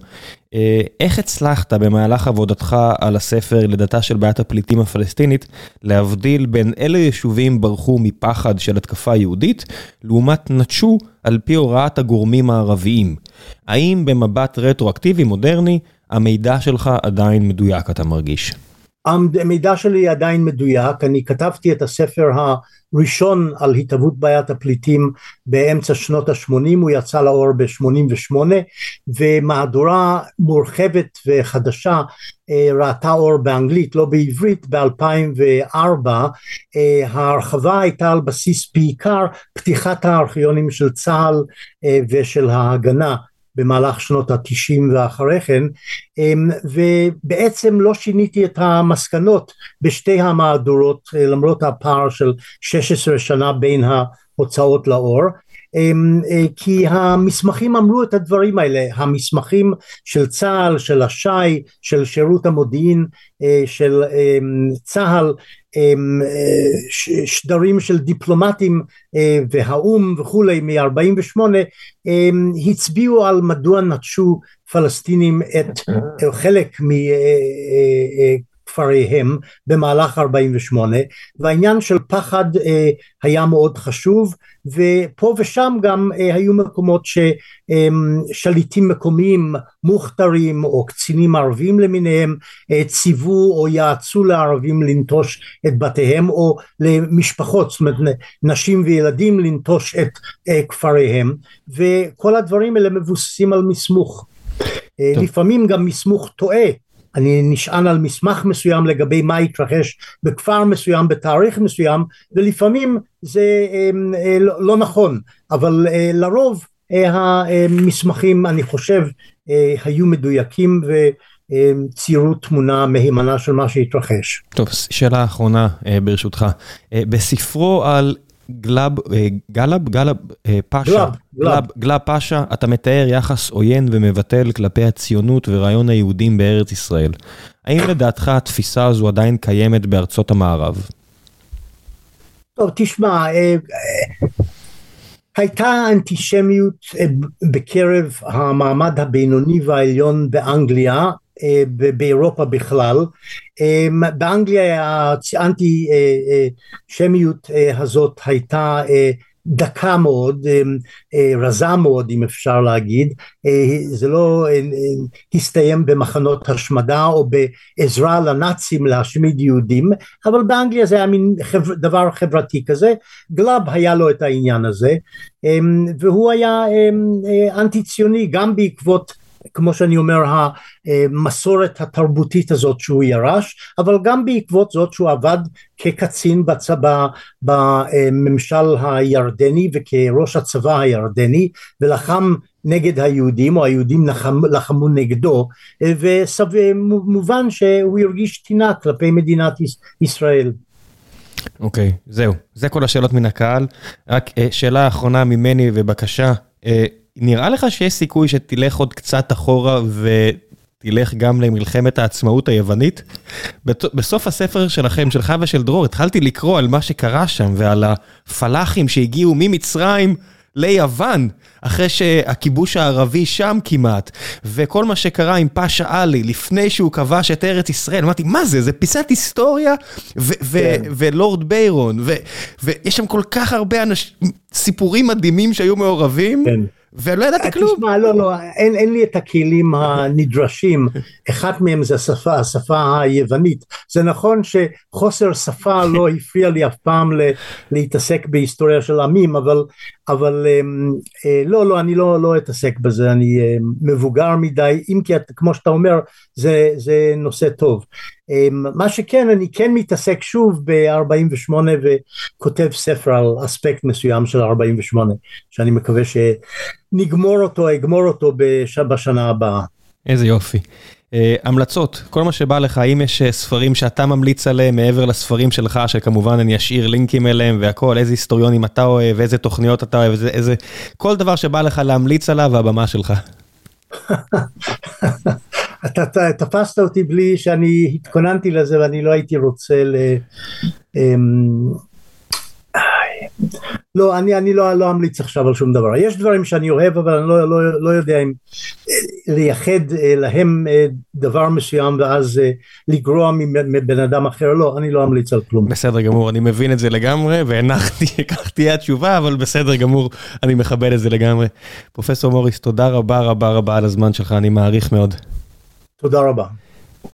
איך הצלחת במהלך עבודתך על הספר לידתה של בעיית הפליטים הפלסטינית להבדיל בין אילו יישובים ברחו מפחד של התקפה יהודית לעומת נטשו על פי הוראת הגורמים הערביים? האם במבט רטרואקטיבי מודרני המידע שלך עדיין מדויק אתה מרגיש? המידע שלי עדיין מדויק, אני כתבתי את הספר הראשון על התהוות בעיית הפליטים באמצע שנות ה-80, הוא יצא לאור ב-88 ומהדורה מורחבת וחדשה ראתה אור באנגלית לא בעברית ב-2004 ההרחבה הייתה על בסיס בעיקר פתיחת הארכיונים של צה"ל ושל ההגנה במהלך שנות התשעים ואחרי כן ובעצם לא שיניתי את המסקנות בשתי המהדורות למרות הפער של 16 שנה בין ההוצאות לאור כי המסמכים אמרו את הדברים האלה, המסמכים של צה"ל, של הש"י, של שירות המודיעין של צה"ל, שדרים של דיפלומטים והאו"ם וכולי מ-48 הצביעו על מדוע נטשו פלסטינים את חלק כפריהם במהלך 48 והעניין של פחד היה מאוד חשוב ופה ושם גם היו מקומות ששליטים מקומיים מוכתרים או קצינים ערבים למיניהם ציוו או יעצו לערבים לנטוש את בתיהם או למשפחות זאת אומרת נשים וילדים לנטוש את כפריהם וכל הדברים האלה מבוססים על מסמוך. לפעמים גם מסמך טועה אני נשען על מסמך מסוים לגבי מה התרחש בכפר מסוים בתאריך מסוים ולפעמים זה לא, לא נכון אבל לרוב המסמכים אני חושב היו מדויקים וציירו תמונה מהימנה של מה שהתרחש. טוב שאלה אחרונה ברשותך בספרו על גלאב, גלאב, גלאב, פאשה, גלאב, גלאב פאשה, אתה מתאר יחס עוין ומבטל כלפי הציונות ורעיון היהודים בארץ ישראל. האם לדעתך התפיסה הזו עדיין קיימת בארצות המערב? טוב, תשמע, הייתה אנטישמיות בקרב המעמד הבינוני והעליון באנגליה באירופה בכלל. באנגליה האנטישמיות הזאת הייתה דקה מאוד רזה מאוד אם אפשר להגיד. זה לא הסתיים במחנות השמדה או בעזרה לנאצים להשמיד יהודים אבל באנגליה זה היה מין דבר חברתי כזה. גלאב היה לו את העניין הזה. והוא היה אנטי ציוני גם בעקבות כמו שאני אומר המסורת התרבותית הזאת שהוא ירש אבל גם בעקבות זאת שהוא עבד כקצין בצבא בממשל הירדני וכראש הצבא הירדני ולחם נגד היהודים או היהודים לחמו, לחמו נגדו ומובן שהוא הרגיש טינה כלפי מדינת ישראל. אוקיי okay, זהו. זה כל השאלות מן הקהל. רק שאלה אחרונה ממני ובקשה נראה לך שיש סיכוי שתלך עוד קצת אחורה ותלך גם למלחמת העצמאות היוונית? בסוף הספר שלכם, שלך ושל דרור, התחלתי לקרוא על מה שקרה שם ועל הפלאחים שהגיעו ממצרים ליוון, אחרי שהכיבוש הערבי שם כמעט, וכל מה שקרה עם פאשה עלי לפני שהוא כבש את ארץ ישראל, אמרתי, מה זה? זה פיסת היסטוריה כן. ולורד ביירון, ויש שם כל כך הרבה סיפורים מדהימים שהיו מעורבים. כן. ולא ידעתי כלום. תשמע, לא, לא, אין, אין לי את הכלים הנדרשים, אחת מהם זה השפה, השפה היוונית. זה נכון שחוסר שפה לא הפריע לי אף פעם ל, להתעסק בהיסטוריה של עמים, אבל, אבל אה, לא, לא, אני לא, לא אתעסק בזה, אני אה, מבוגר מדי, אם כי כמו שאתה אומר, זה, זה נושא טוב. מה שכן, אני כן מתעסק שוב ב-48 וכותב ספר על אספקט מסוים של 48, שאני מקווה שנגמור אותו, אגמור אותו בשנה הבאה. איזה יופי. Uh, המלצות, כל מה שבא לך, האם יש ספרים שאתה ממליץ עליהם מעבר לספרים שלך, שכמובן אני אשאיר לינקים אליהם והכל, איזה היסטוריונים אתה אוהב, איזה תוכניות אתה אוהב, איזה, איזה, כל דבר שבא לך להמליץ עליו, הבמה שלך. אתה תפסת אותי בלי שאני התכוננתי לזה ואני לא הייתי רוצה ל... אמ, לא, אני, אני לא, לא אמליץ עכשיו על שום דבר. יש דברים שאני אוהב, אבל אני לא, לא, לא יודע אם אה, לייחד אה, להם אה, דבר מסוים ואז לגרוע מבן אדם אחר. לא, אני לא אמליץ על כלום. בסדר גמור, אני מבין את זה לגמרי, והנחתי, כך תהיה התשובה, אבל בסדר גמור, אני מכבד את זה לגמרי. פרופסור מוריס, תודה רבה רבה רבה על הזמן שלך, אני מעריך מאוד. תודה רבה.